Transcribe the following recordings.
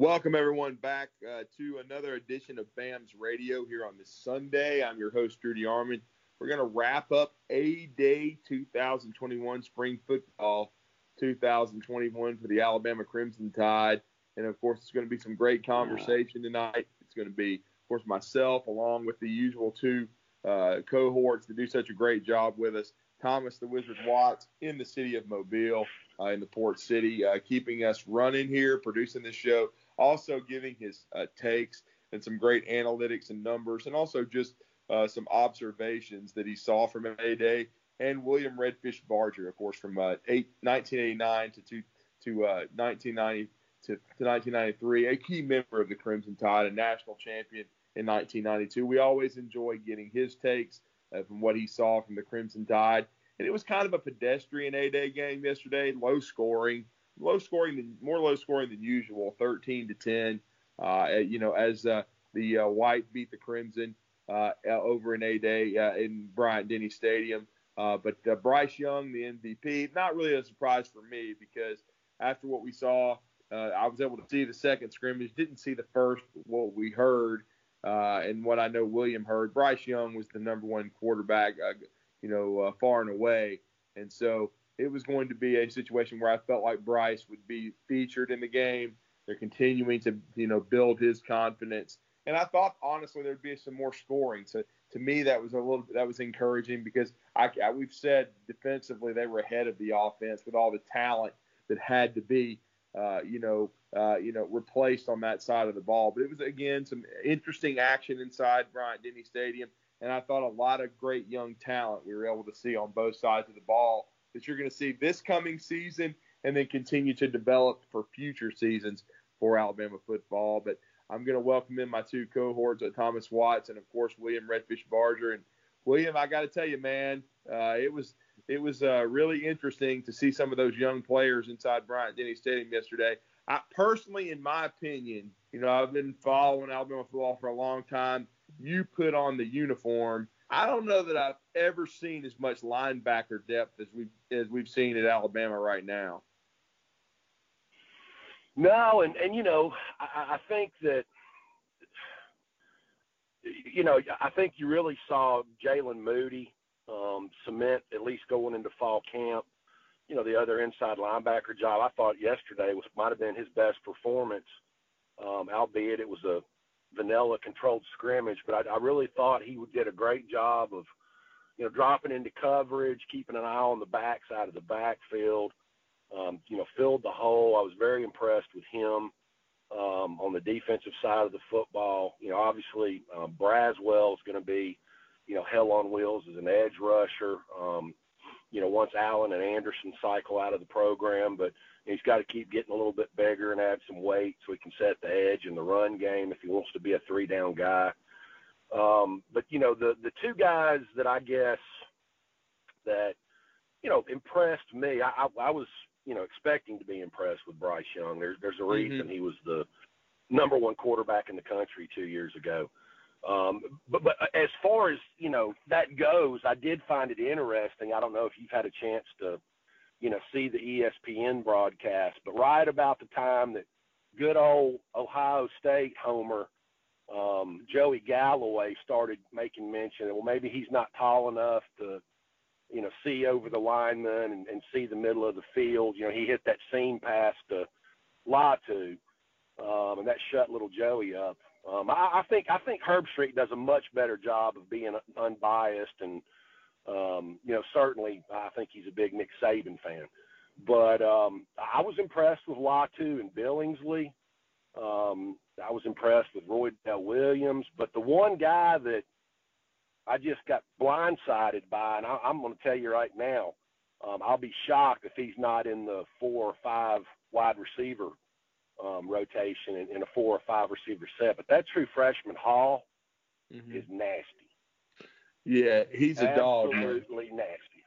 Welcome, everyone, back uh, to another edition of BAMS Radio here on this Sunday. I'm your host, Drew DeArmond. We're going to wrap up A Day 2021 Spring Football 2021 for the Alabama Crimson Tide. And of course, it's going to be some great conversation tonight. It's going to be, of course, myself along with the usual two uh, cohorts that do such a great job with us. Thomas the Wizard Watts in the city of Mobile, uh, in the port city, uh, keeping us running here, producing this show also giving his uh, takes and some great analytics and numbers, and also just uh, some observations that he saw from A Day. And William Redfish Barger, of course, from uh, eight, 1989 to, two, to 1990 uh, to, to 1993, a key member of the Crimson Tide, a national champion in 1992. We always enjoy getting his takes uh, from what he saw from the Crimson Tide. And it was kind of a pedestrian A Day game yesterday, low scoring low scoring than more low scoring than usual, 13 to 10. Uh, you know, as uh, the uh, White beat the Crimson uh, over in A Day uh, in Bryant Denny Stadium. Uh, but Bryce Young, the MVP, not really a surprise for me because after what we saw, I was able to see the second scrimmage, didn't see the first. What we heard and what I know William heard, Bryce Young was the number one quarterback, you know, far and away. And so it was going to be a situation where I felt like Bryce would be featured in the game. They're continuing to, you know, build his confidence. And I thought honestly there'd be some more scoring. So to me that was a little that was encouraging because I, I we've said defensively they were ahead of the offense with all the talent that had to be uh, you know uh, you know replaced on that side of the ball. But it was again some interesting action inside Bryant Denny Stadium, and I thought a lot of great young talent we were able to see on both sides of the ball that you're going to see this coming season and then continue to develop for future seasons for Alabama football. But I'm going to welcome in my two cohorts, uh, Thomas Watts and of course William Redfish Barger. And William, I got to tell you, man, uh, it was it was uh, really interesting to see some of those young players inside Bryant Denny Stadium yesterday. I personally, in my opinion, you know, I've been following Alabama football for a long time. You put on the uniform I don't know that I've ever seen as much linebacker depth as we've as we've seen at Alabama right now. No, and and you know, I, I think that you know, I think you really saw Jaylen Moody um, cement at least going into fall camp. You know, the other inside linebacker job. I thought yesterday was might have been his best performance, um, albeit it was a vanilla controlled scrimmage, but I, I really thought he get a great job of, you know, dropping into coverage, keeping an eye on the backside of the backfield. Um, you know, filled the hole. I was very impressed with him um, on the defensive side of the football. You know, obviously um, Braswell is going to be, you know, hell on wheels as an edge rusher. Um, you know, once Allen and Anderson cycle out of the program, but He's got to keep getting a little bit bigger and add some weight so he can set the edge in the run game if he wants to be a three down guy. Um, but you know, the the two guys that I guess that you know impressed me, I, I, I was you know expecting to be impressed with Bryce Young. There's there's a mm-hmm. reason mm-hmm. he was the number one quarterback in the country two years ago. Um, but but as far as you know that goes, I did find it interesting. I don't know if you've had a chance to you know, see the ESPN broadcast. But right about the time that good old Ohio State homer um, Joey Galloway started making mention well maybe he's not tall enough to you know see over the lineman and, and see the middle of the field. You know he hit that seam pass to Latu, um, and that shut little Joey up. Um, I, I think I think Herbstreit does a much better job of being unbiased and um, you know, certainly I think he's a big Nick Saban fan. But um, I was impressed with Latu and Billingsley. Um, I was impressed with Roy Dell Williams. But the one guy that I just got blindsided by, and I, I'm going to tell you right now, um, I'll be shocked if he's not in the four or five wide receiver um, rotation in, in a four or five receiver set. But that true freshman Hall mm-hmm. is nasty. Yeah, he's a dog. Absolutely nasty.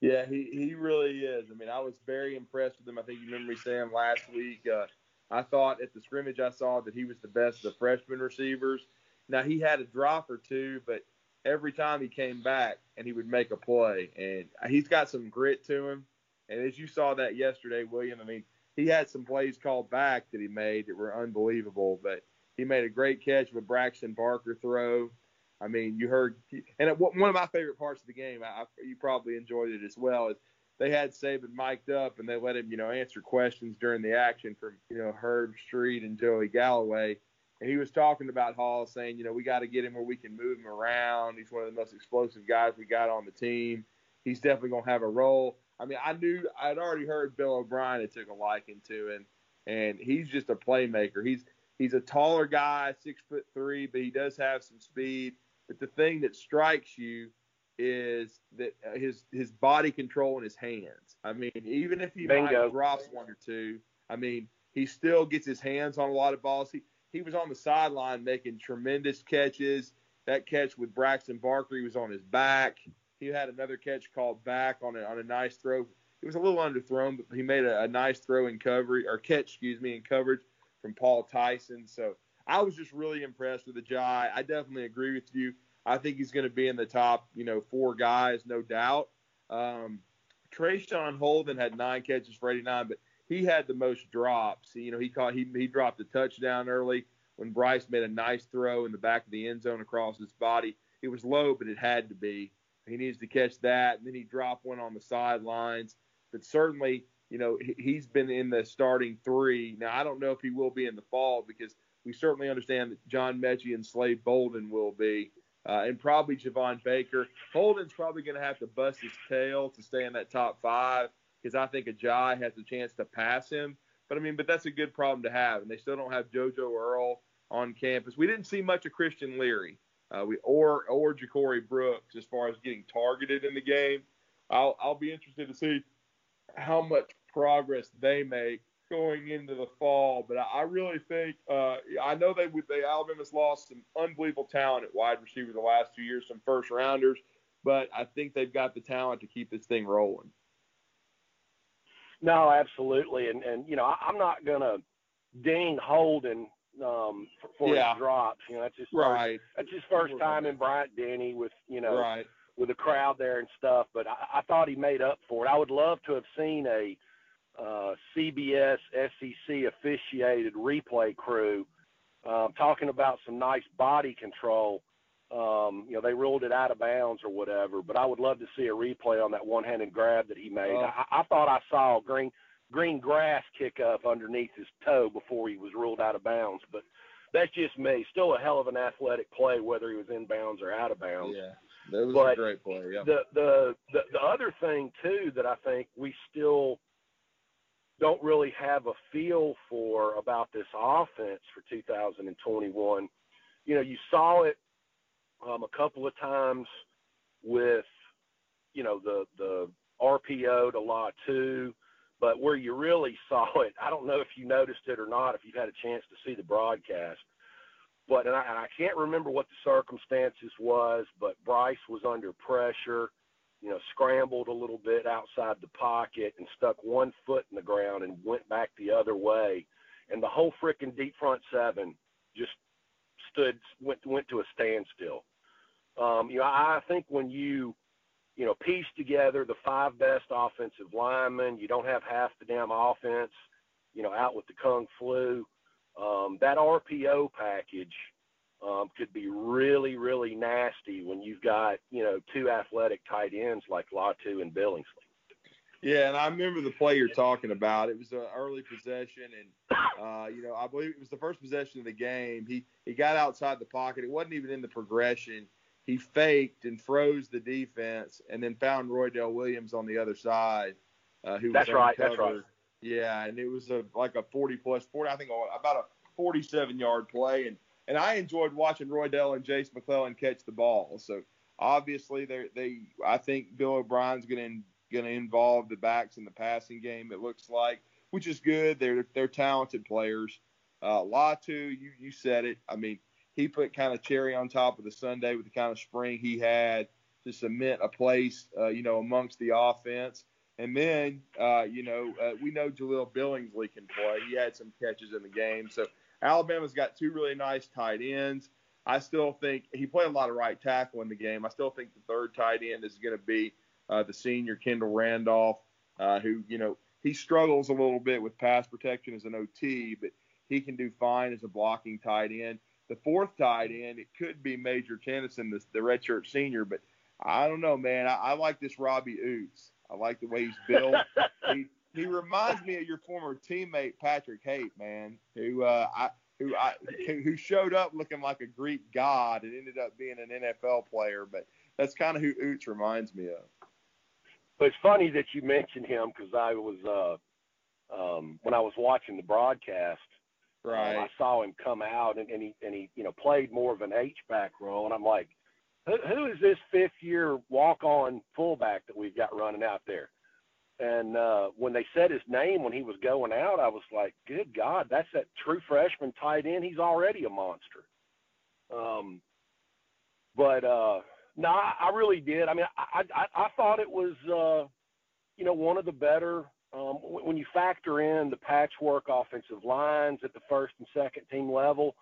Yeah, he, he really is. I mean, I was very impressed with him. I think you remember me saying last week. Uh, I thought at the scrimmage I saw that he was the best of the freshman receivers. Now he had a drop or two, but every time he came back and he would make a play, and he's got some grit to him. And as you saw that yesterday, William, I mean, he had some plays called back that he made that were unbelievable. But he made a great catch with Braxton Barker throw. I mean, you heard, and one of my favorite parts of the game, I, you probably enjoyed it as well, is they had Saban mic'd up and they let him, you know, answer questions during the action from, you know, Herb Street and Joey Galloway. And he was talking about Hall, saying, you know, we got to get him where we can move him around. He's one of the most explosive guys we got on the team. He's definitely going to have a role. I mean, I knew I'd already heard Bill O'Brien had took a liking to him, and he's just a playmaker. He's he's a taller guy, six foot three, but he does have some speed. But the thing that strikes you is that uh, his his body control in his hands. I mean, even if he drops one or two, I mean, he still gets his hands on a lot of balls. He he was on the sideline making tremendous catches. That catch with Braxton Barker, he was on his back. He had another catch called back on a on a nice throw. It was a little underthrown, but he made a, a nice throw in coverage or catch, excuse me, in coverage from Paul Tyson. So I was just really impressed with Agiye. I definitely agree with you. I think he's going to be in the top, you know, four guys, no doubt. Um, Traeshon Holden had nine catches for 89, but he had the most drops. You know, he caught he he dropped a touchdown early when Bryce made a nice throw in the back of the end zone across his body. It was low, but it had to be. He needs to catch that, and then he dropped one on the sidelines. But certainly, you know, he's been in the starting three. Now I don't know if he will be in the fall because we certainly understand that John Metchie and Slade Bolden will be uh, and probably Javon Baker. Holden's probably going to have to bust his tail to stay in that top five because I think Agiye has a chance to pass him. But I mean, but that's a good problem to have, and they still don't have JoJo Earle on campus. We didn't see much of Christian Leary, uh, we or or Ja'Corey Brooks as far as getting targeted in the game. I'll I'll be interested to see how much progress they make going into the fall. But I, I really think uh, I know they would they Alabama's lost some unbelievable talent at wide receiver the last two years, some first rounders, but I think they've got the talent to keep this thing rolling. No, absolutely, and and you know I, I'm not gonna ding Holden um, for, for yeah. his drops. You know that's his right. First, that's his first time in Bryant Denny with you know right. with the crowd there and stuff. But I, I thought he made up for it. I would love to have seen a uh, CBS SEC officiated replay crew um, talking about some nice body control. Um, you know, they ruled it out of bounds or whatever, but I would love to see a replay on that one-handed grab that he made. Oh. I, I thought I saw green green grass kick up underneath his toe before he was ruled out of bounds, but that's just me. Still a hell of an athletic play, whether he was in bounds or out of bounds. Yeah, that was but a great play. Yeah. The the the, the other thing too that I think we still – don't really have a feel for about this offense for 2021. You know, you saw it um, a couple of times with, you know, the the RPO to Latu, but where you really saw it, I don't know if you noticed it or not, if you've had a chance to see the broadcast. But and I, and I can't remember what the circumstances was, but Bryce was under pressure you know, scrambled a little bit outside the pocket and stuck one foot in the ground and went back the other way. And the whole freaking deep front seven just stood, went, went to a standstill. Um, you know, I think when you, you know, piece together the five best offensive linemen, you don't have half the damn offense, you know, out with the Kung Flu. Um, that RPO package – um, could be really, really nasty when you've got, you know, two athletic tight ends like Latu and Billingsley. Yeah, and I remember the play you're talking about. It was an early possession, and uh, you know, I believe it was the first possession of the game. He he got outside the pocket. It wasn't even in the progression. He faked and froze the defense, and then found Roy Roydell Williams on the other side, uh, who that's was right. That's right. Yeah, and it was a like a 40 plus 40. I think about a 47 yard play, and and I enjoyed watching Roydell and Jase McClellan catch the ball. So obviously, they they I think Bill O'Brien's going to going to involve the backs in the passing game. It looks like, which is good. They're they're talented players. Uh, Latu, you you said it. I mean, he put kind of cherry on top of the sundae with the kind of spring he had to cement a place, uh, you know, amongst the offense. And then, uh, you know, uh, we know Jahleel Billingsley can play. He had some catches in the game. So Alabama's got two really nice tight ends. I still think he played a lot of right tackle in the game. I still think the third tight end is going to be uh, the senior Kendall Randolph, uh, who you know he struggles a little bit with pass protection as an OT, but he can do fine as a blocking tight end. The fourth tight end, it could be Major Tennyson, the, the redshirt senior, but I don't know, man. I, I like this Robbie Ouzts. I like the way he's built. he, he reminds me of your former teammate Patrick Hape, man, who uh, I who I who showed up looking like a Greek god and ended up being an NFL player. But that's kind of who Ouzts reminds me of. But it's funny that you mentioned him because I was uh, um, when I was watching the broadcast. Right. Um, I saw him come out and, and he and he you know played more of an H back role, and I'm like, who, who is this fifth year walk on fullback that we've got running out there? And uh, when they said his name when he was going out, I was like, good God, that's that true freshman tight end. He's already a monster. Um, but uh, no, I, I really did. I mean, I, I, I thought it was, uh, you know, one of the better. Um, when you factor in the patchwork offensive lines at the first and second team level,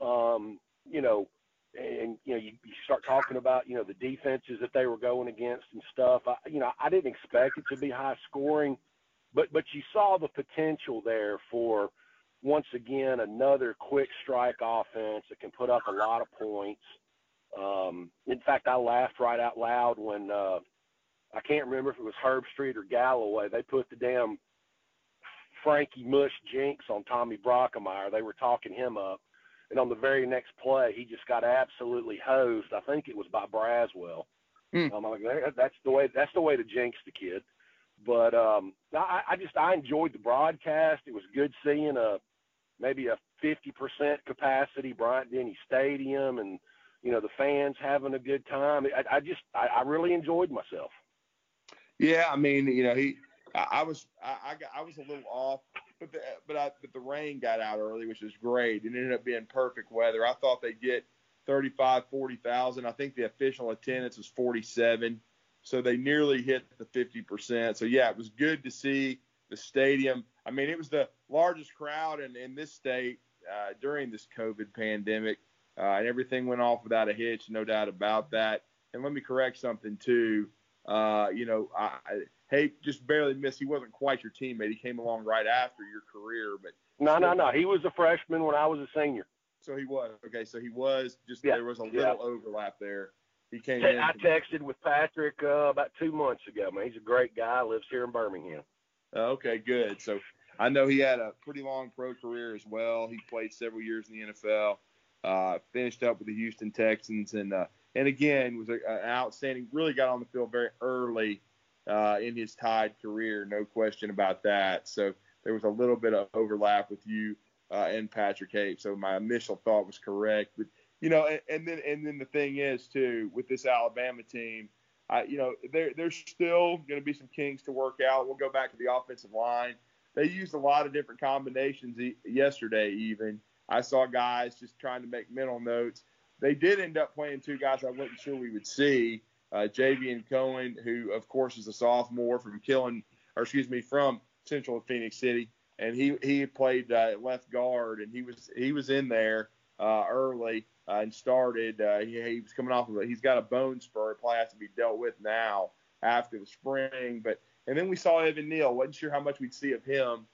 um, you know, and you know you, you start talking about you know the defenses that they were going against and stuff. I, you know I didn't expect it to be high scoring, but but you saw the potential there for once again another quick strike offense that can put up a lot of points. Um, in fact, I laughed right out loud when uh, I can't remember if it was Herbstreit or Galloway. They put the damn Frankie Mush jinx on Tommy Brockermeyer. They were talking him up and on the very next play, he just got absolutely hosed. I think it was by Braswell. Mm. I'm like, that's the way. That's the way to jinx the kid. But um, I, I just I enjoyed the broadcast. It was good seeing a maybe a 50% capacity Bryant Denny Stadium, and you know the fans having a good time. I, I just I, I really enjoyed myself. Yeah, I mean, you know, he I, was I, I, got, I was a little off but the but I but the rain got out early, which is great. It ended up being perfect weather. I thought they'd get 35, 40,000. I think the official attendance was 47, so they nearly hit the 50%. So yeah, it was good to see the stadium. I mean, it was the largest crowd in in this state uh, during this COVID pandemic, uh, and everything went off without a hitch, no doubt about that. And let me correct something too. Uh, you know, I, hey, just barely missed. He wasn't quite your teammate. He came along right after your career, but no, no, no. He was a freshman when I was a senior. So he was okay. So he was just yeah. there was a little yeah. overlap there. He came in. I texted with Patrick uh, about two months ago. Man, he's a great guy. Lives here in Birmingham. Okay, good. So I know he had a pretty long pro career as well. He played several years in the NFL. Uh, finished up with the Houston Texans, and uh, and again was a, an outstanding. Really got on the field very early uh, in his Tide career, no question about that. So there was a little bit of overlap with you uh, and Patrick Hape. So my initial thought was correct, but you know, and, and then and then the thing is too with this Alabama team, I, you know, there there's still going to be some kinks to work out. We'll go back to the offensive line. They used a lot of different combinations e- yesterday. Even I saw guys just trying to make mental notes. They did end up playing two guys I wasn't sure we would see uh, Javion Cohen, who of course is a sophomore from Killen, or excuse me, from Central Phoenix City, and he he played uh, left guard, and he was he was in there uh, early uh, and started. Uh, he, he was coming off of it. He's got a bone spur. It probably has to be dealt with now after the spring. But and then we saw Evan Neal. wasn't sure how much we'd see of him,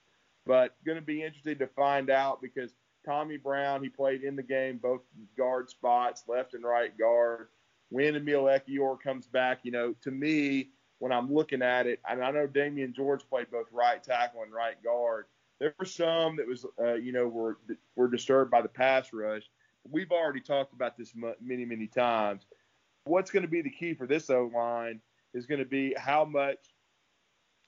but going to be interested to find out because Tommy Brown he played in the game both guard spots, left and right guard when Emil Ekiyor comes back, you know, to me, when I'm looking at it, and I know Damieon George played both right tackle and right guard. There were some that was, uh, you know, were were disturbed by the pass rush. We've already talked about this many, many times. What's going to be the key for this O line is going to be how much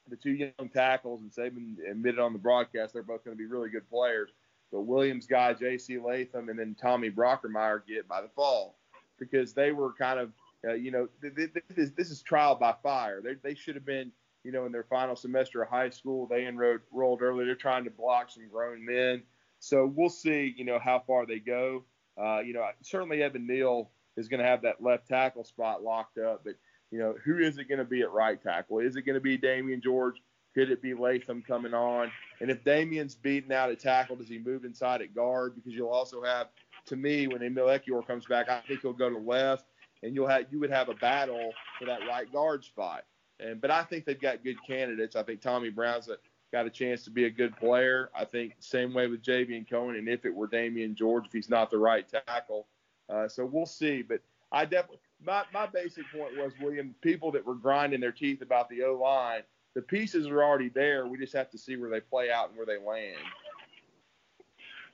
the two young tackles, and Saban admitted on the broadcast they're both going to be really good players. But Williams guy, J.C. Latham, and then Tommy Brockermeyer get by the fall because they were kind of, uh, you know, th- th- this, this is trial by fire. They, they should have been, you know, in their final semester of high school. They enrolled rolled early. They're trying to block some grown men. So we'll see, you know, how far they go. Uh, you know, certainly Evan Neal is going to have that left tackle spot locked up, but you know, who is it going to be at right tackle? Is it going to be Damieon George? Could it be Latham coming on? And if Damieon's beaten out at tackle, does he move inside at guard? Because you'll also have to me, when Emil Ekiyor comes back, I think he'll go to left, and you'll have you would have a battle for that right guard spot. And but I think they've got good candidates. I think Tommy Brown's a, got a chance to be a good player. I think same way with Javion Cohen, and if it were Damieon George, if he's not the right tackle, uh, so we'll see. But I definitely my my basic point was William. People that were grinding their teeth about the O line, the pieces are already there. We just have to see where they play out and where they land.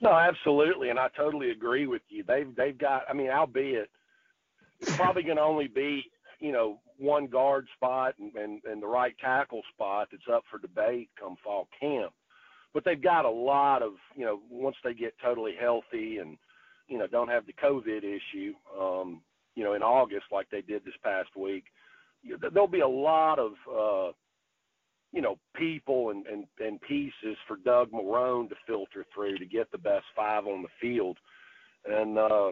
No, absolutely, and I totally agree with you. They've they've got. I mean, albeit it's probably going to only be you know one guard spot and, and and the right tackle spot that's up for debate come fall camp. But they've got a lot of you know once they get totally healthy and you know don't have the COVID issue, um, you know in August like they did this past week, there'll be a lot of uh, you know, people and, and, and pieces for Doug Marrone to filter through to get the best five on the field. And, uh,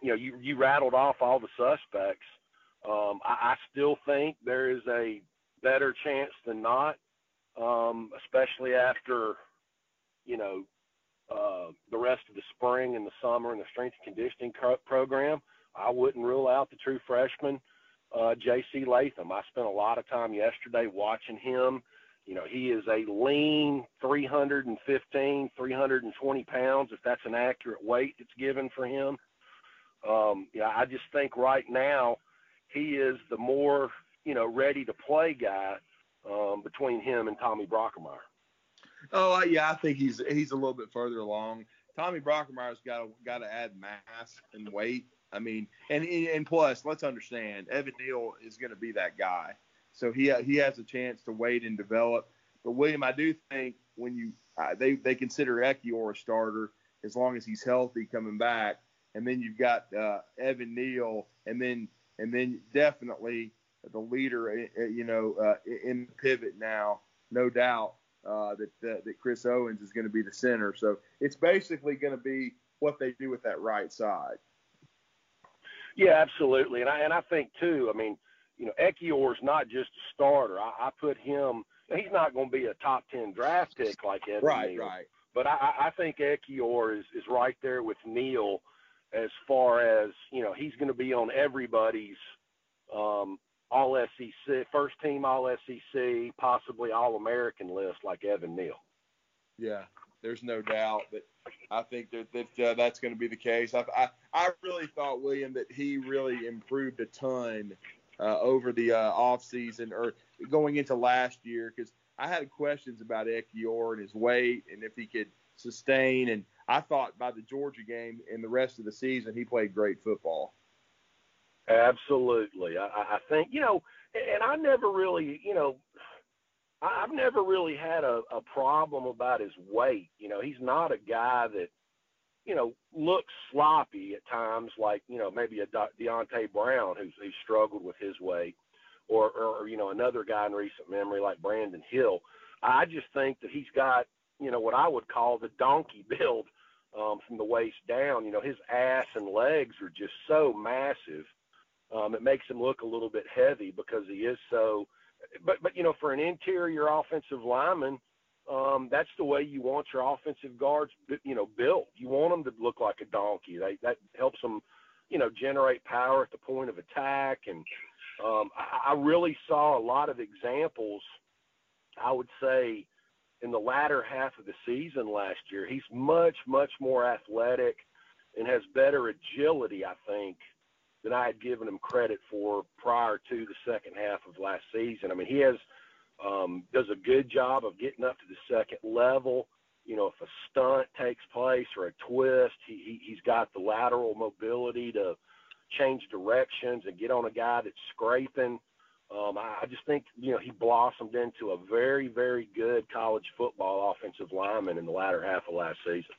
you know, you, you rattled off all the suspects. Um, I, I still think there is a better chance than not, um, especially after, you know, uh, the rest of the spring and the summer and the strength and conditioning co- program. I wouldn't rule out the true freshman uh, J.C. Latham. I spent a lot of time yesterday watching him. You know, he is a lean 315, 320 pounds, if that's an accurate weight that's given for him. Um, yeah, I just think right now he is the more, you know, ready to play guy um, between him and Tommy Brockermeyer. Oh yeah, I think he's he's a little bit further along. Tommy Brockermeyer's got got to add mass and weight I mean, and and plus, let's understand, Evan Neal is going to be that guy. So he he has a chance to wait and develop. But William, I do think when you uh, they they consider Ekiyor a starter as long as he's healthy coming back, and then you've got uh, Evan Neal, and then and then definitely the leader, uh, uh, you know, uh, in the pivot now, no doubt uh, that, that that Chris Owens is going to be the center. So it's basically going to be what they do with that right side. Yeah, absolutely, and I and I think too. I mean, you know, Ekiyor's not just a starter. I, I put him. He's not going to be a top ten draft pick like Evan right, Neal. Right, But I, I think Ekiyor is is right there with Neal as far as you know. He's going to be on everybody's um, All SEC, first team All SEC, possibly All American list like Evan Neal. Yeah, there's no doubt that I think that, that uh, that's going to be the case. I, I, I really thought William that he really improved a ton uh, over the uh, off season or going into last year because I had questions about Ekiyor and his weight and if he could sustain. And I thought by the Georgia game and the rest of the season he played great football. Absolutely, I, I think you know, and I never really, you know, I've never really had a, a problem about his weight. You know, he's not a guy that, you know, looks sloppy at times, like you know maybe a Deonte Brown who's who's struggled with his weight, or, or you know another guy in recent memory like Brandon Hill. I just think that he's got you know what I would call the donkey build um, from the waist down. You know, his ass and legs are just so massive. Um, it makes him look a little bit heavy because he is so but but you know, for an interior offensive lineman, um, that's the way you want your offensive guards, you know, built. You want them to look like a donkey. They, that helps them, you know, generate power at the point of attack. And um, I, I really saw a lot of examples. I would say in the latter half of the season last year, he's much much more athletic and has better agility. I think than I had given him credit for prior to the second half of last season. I mean, he has um, does a good job of getting up to the second level. You know, if a stunt takes place or a twist, he, he he's got the lateral mobility to change directions and get on a guy that's scraping. Um, I, I just think you know he blossomed into a very very good college football offensive lineman in the latter half of last season.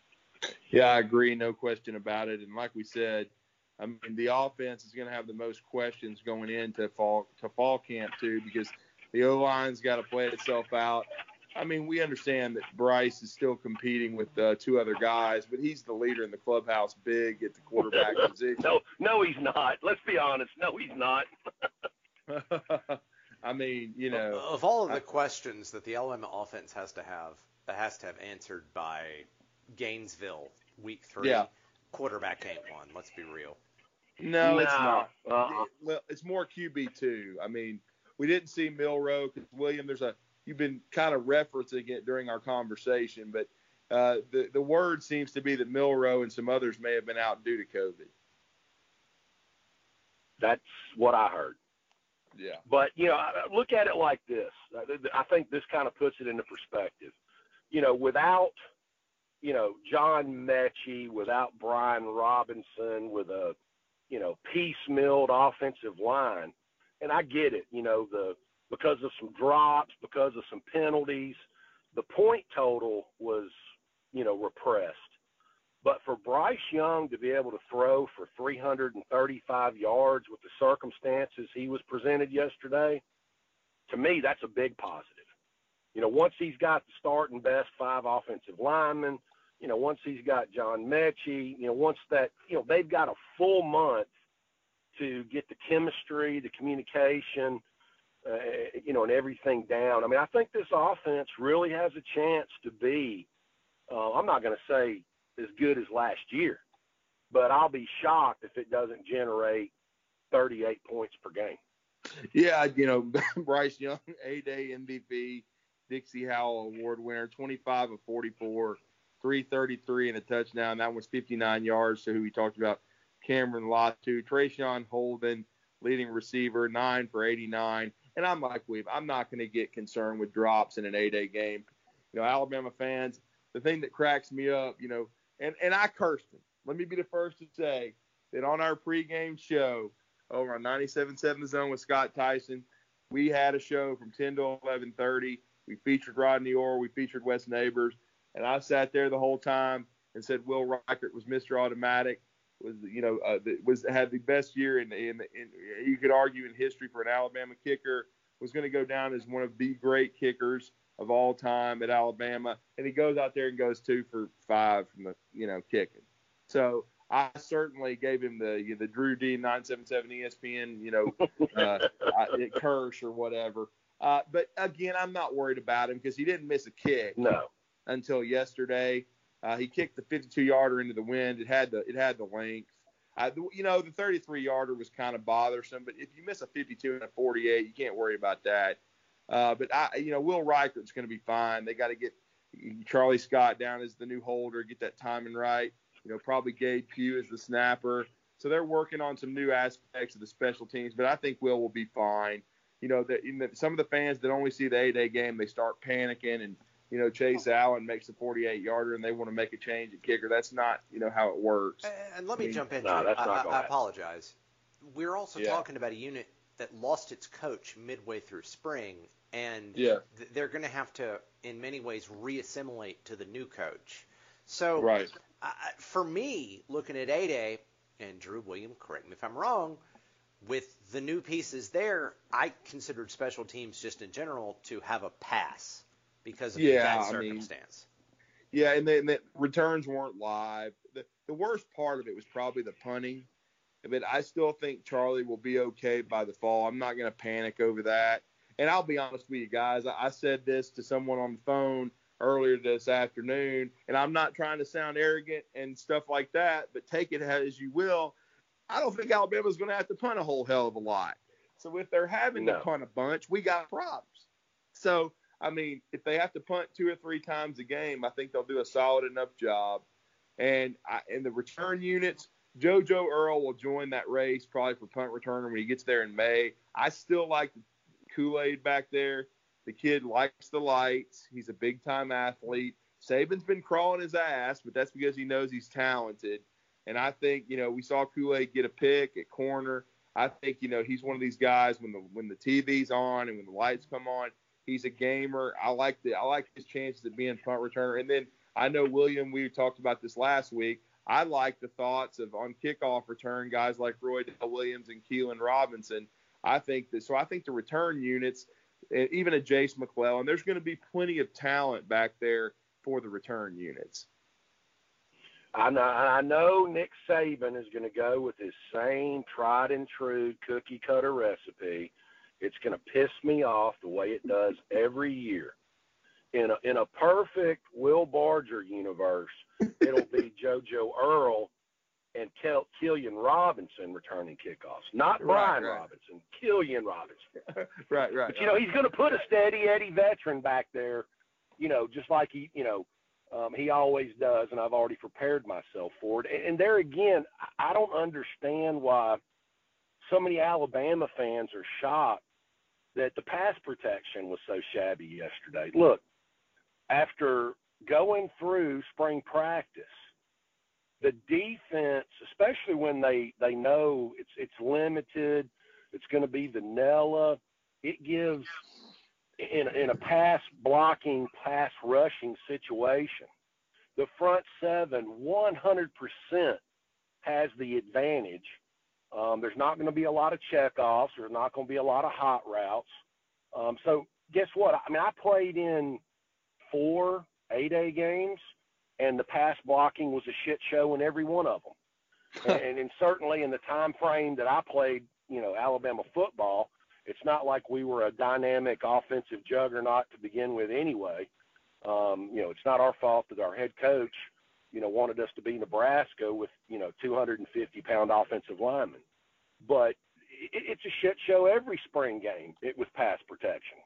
Yeah, I agree, no question about it. And like we said, I mean, the offense is going to have the most questions going into fall to fall camp too, because the O line's got to play itself out. I mean, we understand that Bryce is still competing with uh, two other guys, but he's the leader in the clubhouse, big at the quarterback position. No, no, he's not. Let's be honest. No, he's not. I mean, you know, of all of the I, questions that the LM offense has to have, that has to have answered by Gainesville week three. Yeah quarterback ain't one. Let's be real. No, no. it's not. Uh-uh. Well, it's more QB two. I mean, we didn't see Milroe because William, there's a you've been kind of referencing it during our conversation, but uh, the the word seems to be that Milroe and some others may have been out due to COVID. That's what I heard. Yeah. But you know, look at it like this. I think this kind of puts it into perspective. You know, without you know John Metchie, without Brian Robinson, with a you know piecemealed offensive line, and I get it. You know, the because of some drops, because of some penalties, the point total was you know repressed. But for Bryce Young to be able to throw for 335 yards with the circumstances he was presented yesterday, to me, that's a big positive. You know, once he's got the starting best five offensive linemen, you know, once he's got John Metchie, you know, once that, you know, they've got a full month to get the chemistry, the communication, uh, you know, and everything down. I mean, I think this offense really has a chance to be, uh, I'm not going to say as good as last year. But I'll be shocked if it doesn't generate 38 points per game. Yeah, you know, Bryce Young, A Day MVP, Dixie Howell Award winner, 25 of 44, 333 and a touchdown. That was 59 yards to who we talked about, Cameron Latu. Traeshon Holden, leading receiver, 9 for 89. And I'm like Weave, I'm not going to get concerned with drops in an A Day game. You know, Alabama fans, the thing that cracks me up, you know, and and I cursed him. Let me be the first to say that on our pregame show over on 97.7 The Zone with Scott Tyson, we had a show from 10 to 11:30. We featured Rodney Orr, we featured Wes Neighbors, and I sat there the whole time and said Will Reichard was Mr. Automatic, was you know uh, was had the best year in, in in you could argue in history for an Alabama kicker, was going to go down as one of the great kickers of all time at Alabama, and he goes out there and goes two for five from the you know kicking. So I certainly gave him the the Drew D 977 ESPN you know uh, curse or whatever. Uh, but again, I'm not worried about him because he didn't miss a kick. No. Until yesterday, uh, he kicked the 52 yarder into the wind. It had the it had the length. Uh, you know, the 33 yarder was kind of bothersome, but if you miss a 52 and a 48, you can't worry about that. Uh, but I, you know, Will Reichard's going to be fine. They got to get Charlie Scott down as the new holder, get that timing right. You know, probably Gabe Pugh as the snapper. So they're working on some new aspects of the special teams, but I think Will will be fine. You know, that some of the fans that only see the A-Day game, they start panicking and you know, Chase Allen makes a 48 yarder and they want to make a change at kicker. That's not, you know, how it works. And let me I mean, jump in. No, that's not I, I apologize. We're also yeah. talking about a unit that lost its coach midway through spring, and yeah. th- they're going to have to, in many ways, reassimilate to the new coach. So, right. uh, for me, looking at 8A, and Drew William, correct me if I'm wrong, with the new pieces there, I considered special teams just in general to have a pass because of yeah, that circumstance. I mean, yeah, and the, and the returns weren't live. The, the worst part of it was probably the punting. But I still think Charlie will be okay by the fall. I'm not going to panic over that. And I'll be honest with you guys, I said this to someone on the phone earlier this afternoon, and I'm not trying to sound arrogant and stuff like that, but take it as you will. I don't think Alabama's going to have to punt a whole hell of a lot. So if they're having no. to punt a bunch, we got problems. So I mean, if they have to punt two or three times a game, I think they'll do a solid enough job. And I, and the return units, JoJo Earle will join that race probably for punt returner when he gets there in May. I still like Kool Aid back there. The kid likes the lights. He's a big time athlete. Saban's been crawling his ass, but that's because he knows he's talented. And I think, you know, we saw Kool Aid get a pick at corner. I think, you know, he's one of these guys when the when the TV's on and when the lights come on, he's a gamer. I like the I like his chances of being punt returner. And then I know William, we talked about this last week. I like the thoughts of on kickoff return guys like Roydell Williams and Keilan Robinson I think that so I think the return units, even a Jase McClellan, there's going to be plenty of talent back there for the return units. I know, I know Nick Saban is going to go with his same tried and true cookie cutter recipe. It's going to piss me off the way it does every year. In a in a perfect Will Barger universe, it'll be JoJo Earle and tell Killian Robinson returning kickoffs, not Brian right, right. Robinson, Killian Robinson. right, right. But you know, he's going to put a steady Eddie veteran back there, you know, just like he, you know, um, he always does, and I've already prepared myself for it. And, and there again, I don't understand why so many Alabama fans are shocked that the pass protection was so shabby yesterday. Look, after going through spring practice, the defense, especially when they they know it's it's limited, it's going to be vanilla. It gives in in a pass blocking, pass rushing situation, the front seven 100% has the advantage. Um, there's not going to be a lot of checkoffs. There's not going to be a lot of hot routes. Um, so guess what? I mean, I played in four A-Day games, and the pass blocking was a shit show in every one of them. and, and certainly in the time frame that I played, you know, Alabama football, it's not like we were a dynamic offensive juggernaut to begin with anyway. Um, you know, it's not our fault that our head coach, you know, wanted us to be Nebraska with, you know, 250 pound offensive linemen. But it, it's a shit show every spring game it, with pass protection.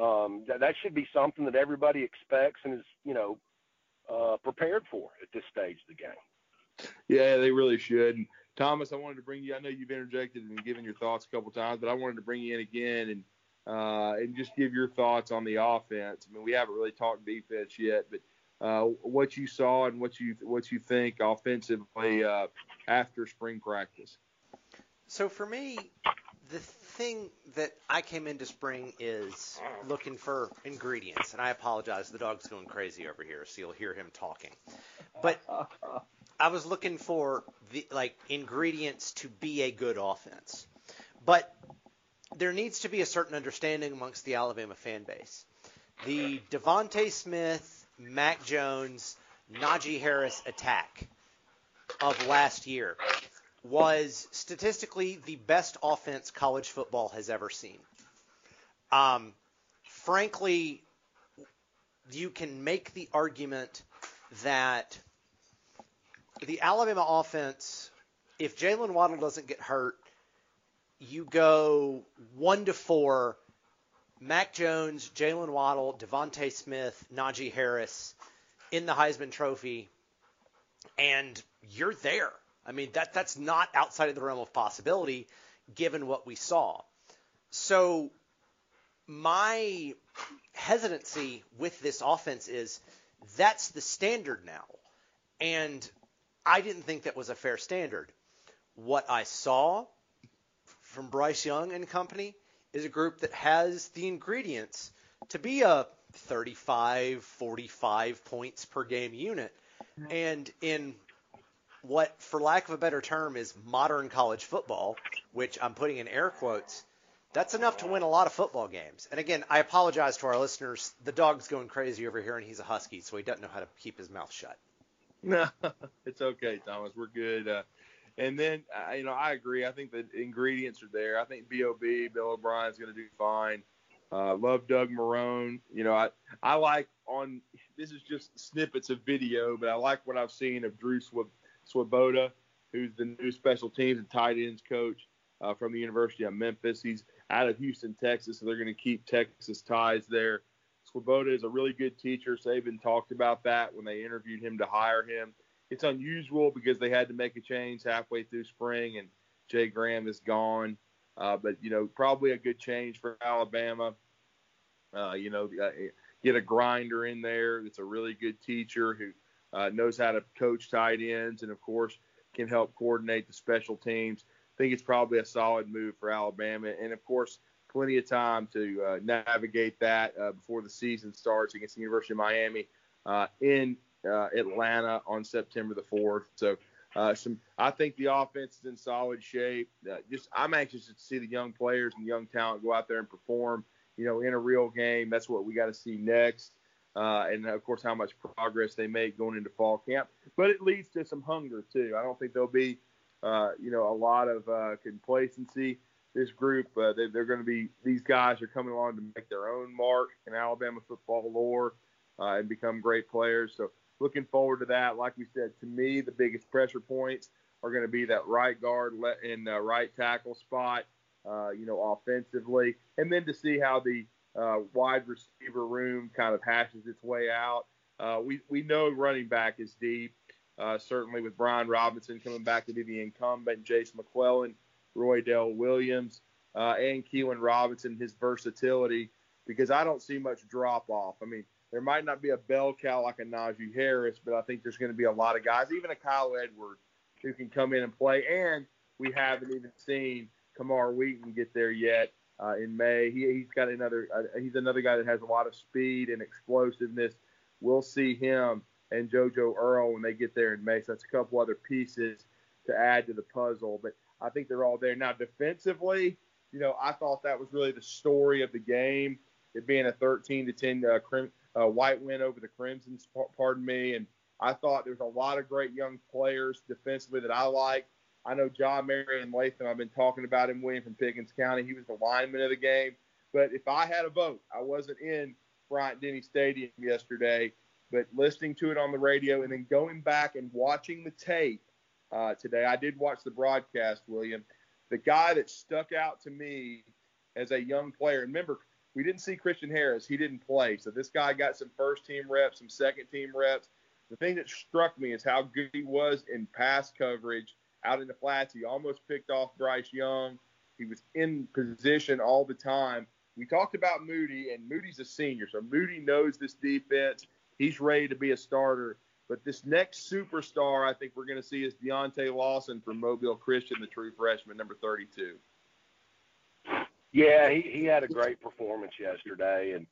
Um, that, that should be something that everybody expects and is, you know, uh, prepared for at this stage of the game. Yeah, they really should. And Thomas, I wanted to bring you. I know you've interjected and given your thoughts a couple times, but I wanted to bring you in again and uh, and just give your thoughts on the offense. I mean, we haven't really talked defense yet, but uh, what you saw and what you what you think offensively uh, after spring practice. So for me, the thing that I came into spring is looking for ingredients, and I apologize, the dog's going crazy over here, so you'll hear him talking. But I was looking for the like ingredients to be a good offense. But there needs to be a certain understanding amongst the Alabama fan base. The DeVonta Smith, Mac Jones, Najee Harris attack of last year was statistically the best offense college football has ever seen. Um, frankly, you can make the argument that the Alabama offense, if Jaylen Waddle doesn't get hurt, you go one to four. Mac Jones, Jaylen Waddle, DeVonta Smith, Najee Harris in the Heisman Trophy, and you're there. I mean, that that's not outside of the realm of possibility, given what we saw. So, my hesitancy with this offense is that's the standard now, and I didn't think that was a fair standard. What I saw from Bryce Young and company is a group that has the ingredients to be a 35, 45 points per game unit. And in what, for lack of a better term, is modern college football, which I'm putting in air quotes, that's enough to win a lot of football games. And again, I apologize to our listeners. The dog's going crazy over here, and he's a husky, so he doesn't know how to keep his mouth shut. No, it's okay, Thomas. We're good. Uh, and then, uh, you know, I agree. I think the ingredients are there. I think B.O.B. Bill O'Brien's going to do fine. Uh, love Doug Marrone. You know, I I like on this is just snippets of video, but I like what I've seen of Drew Svoboda, who's the new special teams and tight ends coach uh, from the University of Memphis. He's out of Houston, Texas, so they're going to keep Texas ties there. Svoboda is a really good teacher. Saban talked about that when they interviewed him to hire him. It's unusual because they had to make a change halfway through spring, and Jay Graham is gone. Uh, but you know, probably a good change for Alabama. Uh, you know, uh, get a grinder in there that's a really good teacher who uh, knows how to coach tight ends, and of course can help coordinate the special teams. I think it's probably a solid move for Alabama, and of course, plenty of time to uh, navigate that uh, before the season starts against the University of Miami in uh, Atlanta on September the fourth. So, uh, some I think the offense is in solid shape. Uh, just I'm anxious to see the young players and young talent go out there and perform. You know, in a real game. That's what we got to see next. Uh, and of course, how much progress they make going into fall camp. But it leads to some hunger too. I don't think there'll be, uh, you know, a lot of uh, complacency. This group, uh, they, are going to be. These guys are coming along to make their own mark in Alabama football lore and become great players. So looking forward to that. Like we said, to me, the biggest pressure points are going to be that right guard in the right tackle spot, uh, you know, offensively, and then to see how the uh, wide receiver room kind of hashes its way out. Uh, we we know running back is deep. Uh, certainly with Brian Robinson coming back to be the incumbent, Jase McClellan, Roydell Williams, uh, and Keilan Robinson, his versatility, because I don't see much drop off. I mean, there might not be a bell cow like a Najee Harris, but I think there's going to be a lot of guys, even a Kyle Edwards, who can come in and play. And we haven't even seen Camar Wheaton get there yet uh, in May. He, he's got another. Uh, he's another guy that has a lot of speed and explosiveness. We'll see him and JoJo Earle when they get there in May. So that's a couple other pieces to add to the puzzle. But I think they're all there now. Defensively, you know, I thought that was really the story of the game. It being a 13 to 10 uh, uh, white win over the Crimsons, pardon me. And I thought there was a lot of great young players defensively that I like. I know Jah-Marien Latham. I've been talking about him winning from Pickens County. He was the lineman of the game. But if I had a vote, I wasn't in Bryant Denny Stadium yesterday, but listening to it on the radio and then going back and watching the tape uh, today. I did watch the broadcast, William. The guy that stuck out to me as a young player, and remember, we didn't see Christian Harris. He didn't play. So this guy got some first team reps, some second team reps. The thing that struck me is how good he was in pass coverage out in the flats. He almost picked off Bryce Young. He was in position all the time. We talked about Moody, and Moody's a senior, so Moody knows this defense. He's ready to be a starter. But this next superstar, I think we're going to see is Deontae Lawson from Mobile Christian, the true freshman, number 32. Yeah, he, he had a great performance yesterday, and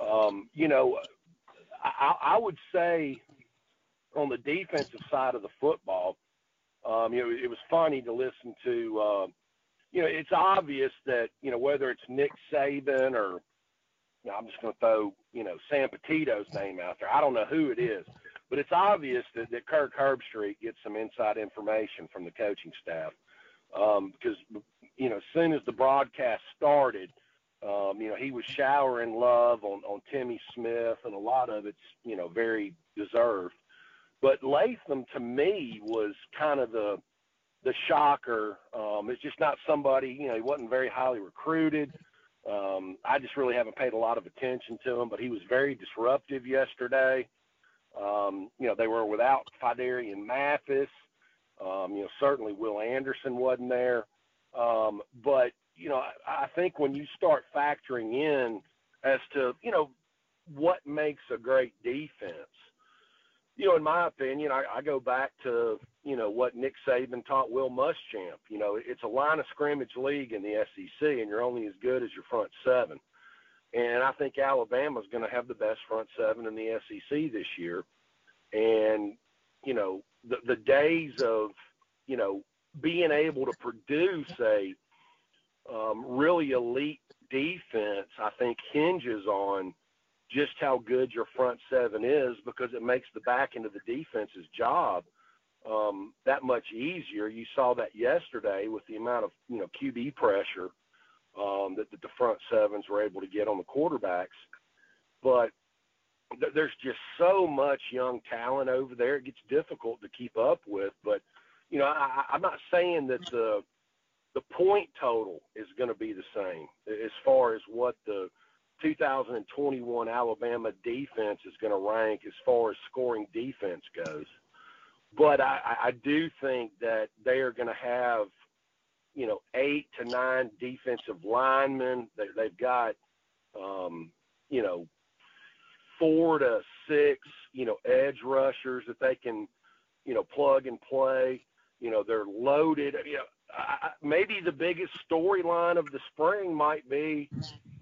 um, you know, I, I would say on the defensive side of the football, um, you know, it was funny to listen to. Uh, you know, it's obvious that you know whether it's Nick Saban or you know, I'm just going to throw you know Sam Petito's name out there. I don't know who it is, but it's obvious that, that Kirk Herbstreit gets some inside information from the coaching staff um, because you know as soon as the broadcast started, um, you know he was showering love on on Timmy Smith, and a lot of it's you know very deserved. But Latham to me was kind of the the shocker. Um, it's just not somebody, you know, he wasn't very highly recruited. Um, I just really haven't paid a lot of attention to him, but he was very disruptive yesterday. Um, you know, they were without Phidarian Mathis. Um, you know, certainly Will Anderson wasn't there. Um, but, you know, I, I think when you start factoring in as to, you know, what makes a great defense, you know, in my opinion, I, I go back to, you know, what Nick Saban taught Will Muschamp. You know, it's a line of scrimmage league in the SEC, and you're only as good as your front seven. And I think Alabama's going to have the best front seven in the SEC this year. And, you know, the, the days of, you know, being able to produce a um, really elite defense, I think hinges on – just how good your front seven is because it makes the back end of the defense's job um, that much easier. You saw that yesterday with the amount of you know QB pressure um, that, that the front sevens were able to get on the quarterbacks. But th- there's just so much young talent over there; it gets difficult to keep up with. But you know, I, I'm not saying that the the point total is going to be the same as far as what the 2021 Alabama defense is going to rank as far as scoring defense goes. But I, I do think that they are going to have, you know, eight to nine defensive linemen. They, they've got, um, you know, four to six, you know, edge rushers that they can, you know, plug and play. You know, they're loaded. You know, I, maybe the biggest storyline of the spring might be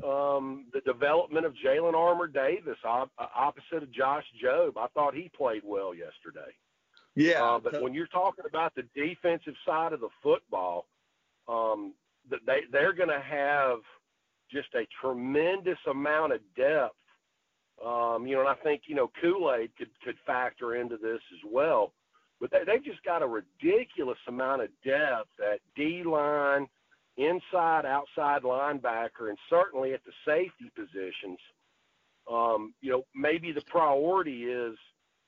um, the development of Jalyn Armour Davis op- opposite of Josh Jobe. I thought he played well yesterday. Yeah, uh, but when you're talking about the defensive side of the football, um, they they're going to have just a tremendous amount of depth. Um, you know, and I think you know Kool Aid could could factor into this as well. But they, they've just got a ridiculous amount of depth at D line, inside, outside linebacker, and certainly at the safety positions. Um, you know, maybe the priority is,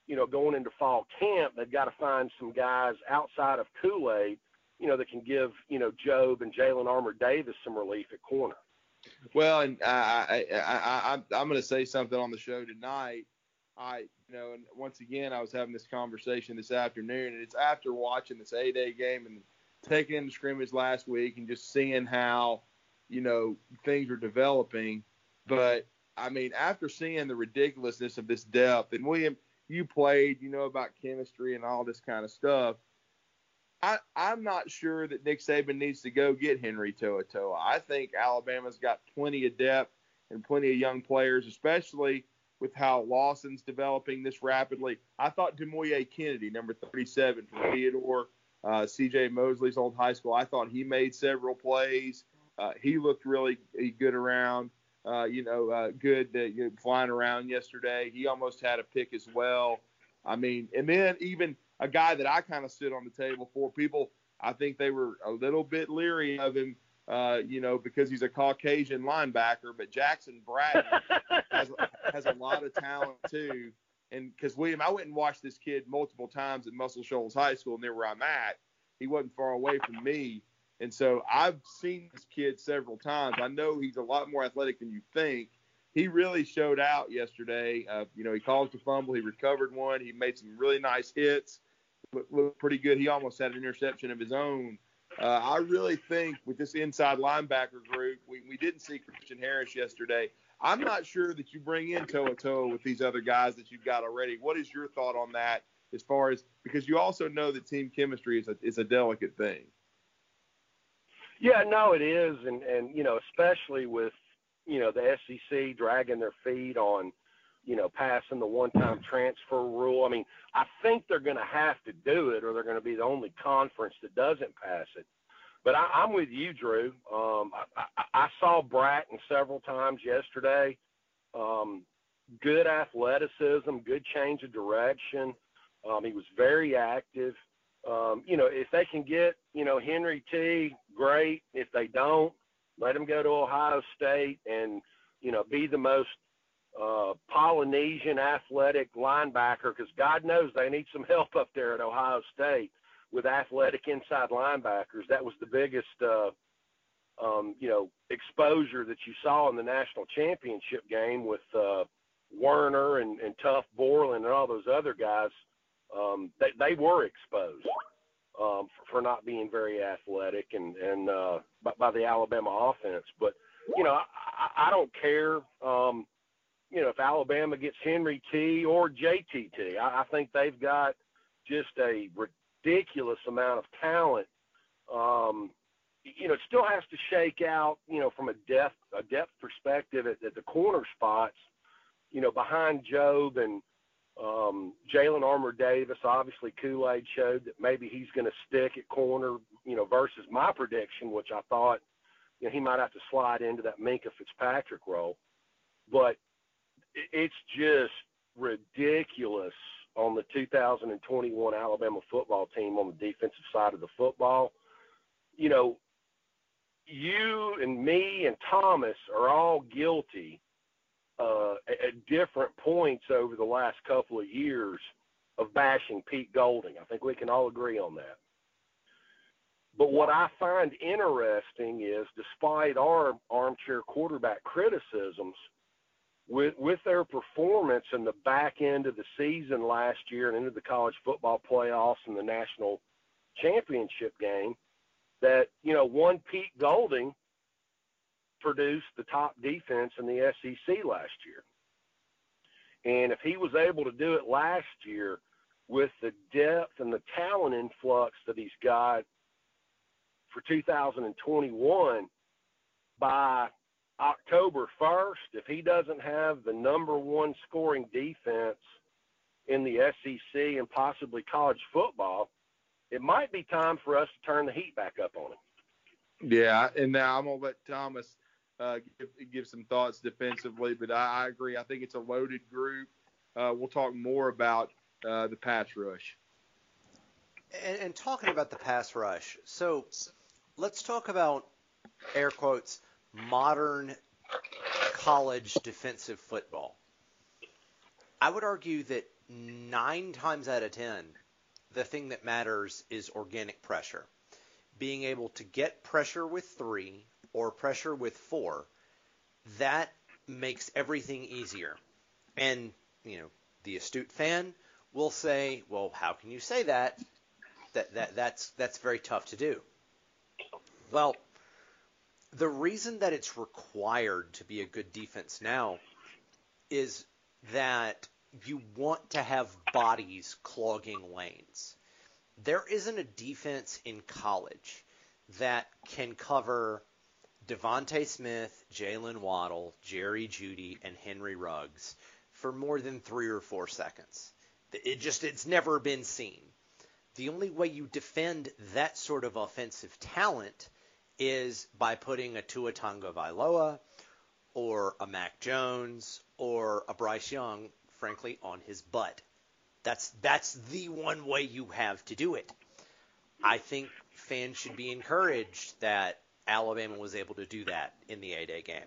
you know, going into fall camp, they've got to find some guys outside of Kool Aid, you know, that can give you know Jobe and Jalyn Armour Davis some relief at corner. Well, and I, I, I, I I'm going to say something on the show tonight. I, you know, and once again, I was having this conversation this afternoon, and it's after watching this A-Day game and taking in the scrimmage last week and just seeing how, you know, things are developing. But I mean, after seeing the ridiculousness of this depth, and William, you played, you know about chemistry and all this kind of stuff. I, I'm not sure that Nick Saban needs to go get Henry To'oTo'o. I think Alabama's got plenty of depth and plenty of young players, especially with how Lawson's developing this rapidly. I thought Demouy Kennedy, number 37 from Theodore, uh, C.J. Mosley's old high school, I thought he made several plays. Uh, he looked really good around. Uh, you know, uh, good you know, flying around yesterday. He almost had a pick as well. I mean, and then even a guy that I kind of stood on the table for. People, I think they were a little bit leery of him, uh, you know, because he's a Caucasian linebacker. But Jackson Bratton has, has a lot of talent too. And because William, I went and watched this kid multiple times at Muscle Shoals High School near where I'm at. He wasn't far away from me. And so I've seen this kid several times. I know he's a lot more athletic than you think he really showed out yesterday. Uh, you know, he caused a fumble, he recovered one, he made some really nice hits looked, looked pretty good. He almost had an interception of his own. Uh, I really think with this inside linebacker group, we, we didn't see Christian Harris yesterday. I'm not sure that you bring in To'oTo'o with these other guys that you've got already. What is your thought on that as far as because you also know that team chemistry is a, is a delicate thing. Yeah, no, it is, and and you know especially with you know the SEC dragging their feet on you know, passing the one-time transfer rule. I mean, I think they're going to have to do it, or they're going to be the only conference that doesn't pass it. But I, I'm with you, Drew. Um, I, I, I saw Bratton several times yesterday. Um, good athleticism, good change of direction. Um, he was very active. Um, you know, if they can get, you know, Henry T, great. If they don't, let him go to Ohio State and, you know, be the most uh, Polynesian athletic linebacker because God knows they need some help up there at Ohio State with athletic inside linebackers. That was the biggest, uh, um, you know, exposure that you saw in the national championship game with uh, Werner and, and Tuf Borland and all those other guys. Um, they, they were exposed um, for, for not being very athletic and and uh, by, by the Alabama offense. But you know, I, I don't care. Um, you know, if Alabama gets Henry T or JTT, I, I think they've got just a ridiculous amount of talent. Um, you know, it still has to shake out, you know, from a depth a depth perspective at, at the corner spots. You know, behind Jobe and um, Jalyn Armour Davis, obviously Kool Aid showed that maybe he's going to stick at corner. You know, versus my prediction, which I thought, you know, he might have to slide into that Minkah Fitzpatrick role. But it's just ridiculous on the 2021 Alabama football team on the defensive side of the football. You know, you and me and Thomas are all guilty uh, at different points over the last couple of years of bashing Pete Golding. I think we can all agree on that. But what I find interesting is, despite our armchair quarterback criticisms, with with their performance in the back end of the season last year and into the college football playoffs and the national championship game, that you know one Pete Golding produced the top defense in the SEC last year, and if he was able to do it last year with the depth and the talent influx that he's got for 2021 by October 1st, if he doesn't have the number one scoring defense in the SEC and possibly college football, it might be time for us to turn the heat back up on him. Yeah, and now I'm gonna let Thomas uh, give, give some thoughts defensively, but I, I, agree. I think it's a loaded group. Uh, we'll talk more about uh, the pass rush. And, and talking about the pass rush, so let's talk about air quotes modern college defensive football. I would argue that nine times out of ten, the thing that matters is organic pressure. Being able to get pressure with three or pressure with four, that makes everything easier. And, you know, the astute fan will say, well, how can you say that? That, that that's that's very tough to do. Well, the reason that it's required to be a good defense now is that you want to have bodies clogging lanes. There isn't a defense in college that can cover DeVonta Smith, Jaylen Waddle, Jerry Jeudy, and Henry Ruggs for more than three or four seconds. It just it's never been seen. The only way you defend that sort of offensive talent is by putting a Tua Tagovailoa or a Mac Jones or a Bryce Young, frankly, on his butt. That's that's the one way you have to do it. I think fans should be encouraged that Alabama was able to do that in the A-Day game.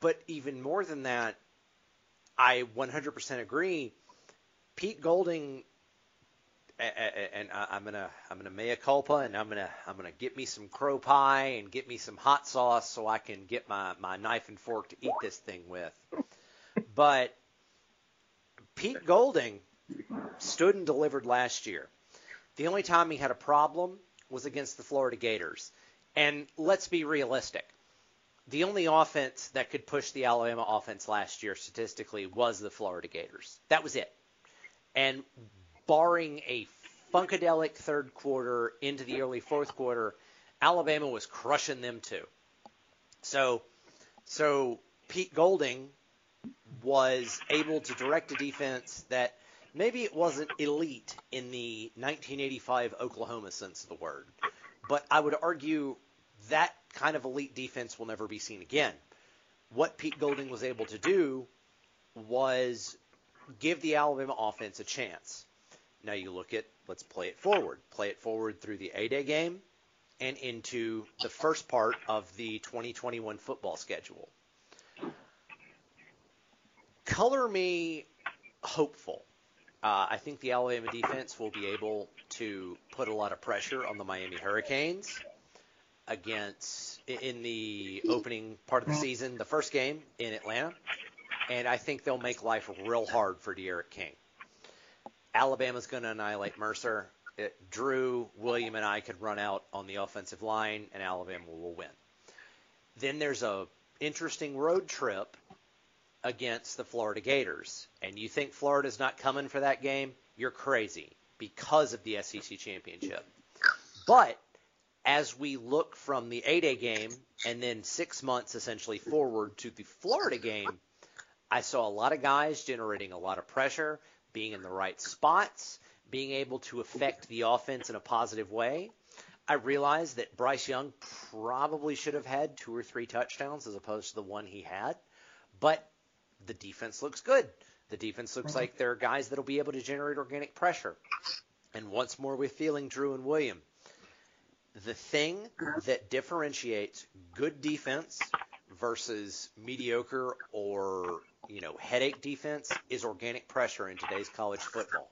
But even more than that, I 100% agree. Pete Golding and I'm gonna I'm gonna mea culpa, and I'm gonna I'm gonna get me some crow pie and get me some hot sauce so I can get my my knife and fork to eat this thing with. But Pete Golding stood and delivered last year. The only time he had a problem was against the Florida Gators. And let's be realistic. The only offense that could push the Alabama offense last year statistically was the Florida Gators. That was it. And barring a funkadelic third quarter into the early fourth quarter, Alabama was crushing them too. So, so Pete Golding was able to direct a defense that maybe it wasn't elite in the 1985 Oklahoma sense of the word, but I would argue that kind of elite defense will never be seen again. What Pete Golding was able to do was give the Alabama offense a chance. Now you look at let's play it forward. Play it forward through the A-Day game and into the first part of the 2021 football schedule. Color me hopeful. Uh, I think the Alabama defense will be able to put a lot of pressure on the Miami Hurricanes against in the opening part of the season, the first game in Atlanta, and I think they'll make life real hard for D'Eriq King. Alabama's going to annihilate Mercer. It, Drew, William, and I could run out on the offensive line, and Alabama will win. Then there's a interesting road trip against the Florida Gators, and you think Florida's not coming for that game? You're crazy because of the SEC championship. But as we look from the A-Day game and then six months essentially forward to the Florida game, I saw a lot of guys generating a lot of pressure being in the right spots, being able to affect the offense in a positive way. I realized that Bryce Young probably should have had two or three touchdowns as opposed to the one he had, but the defense looks good. The defense looks mm-hmm. like there are guys that'll be able to generate organic pressure. And once more we're feeling Drew and William. The thing that differentiates good defense versus mediocre or you know headache defense is organic pressure in today's college football.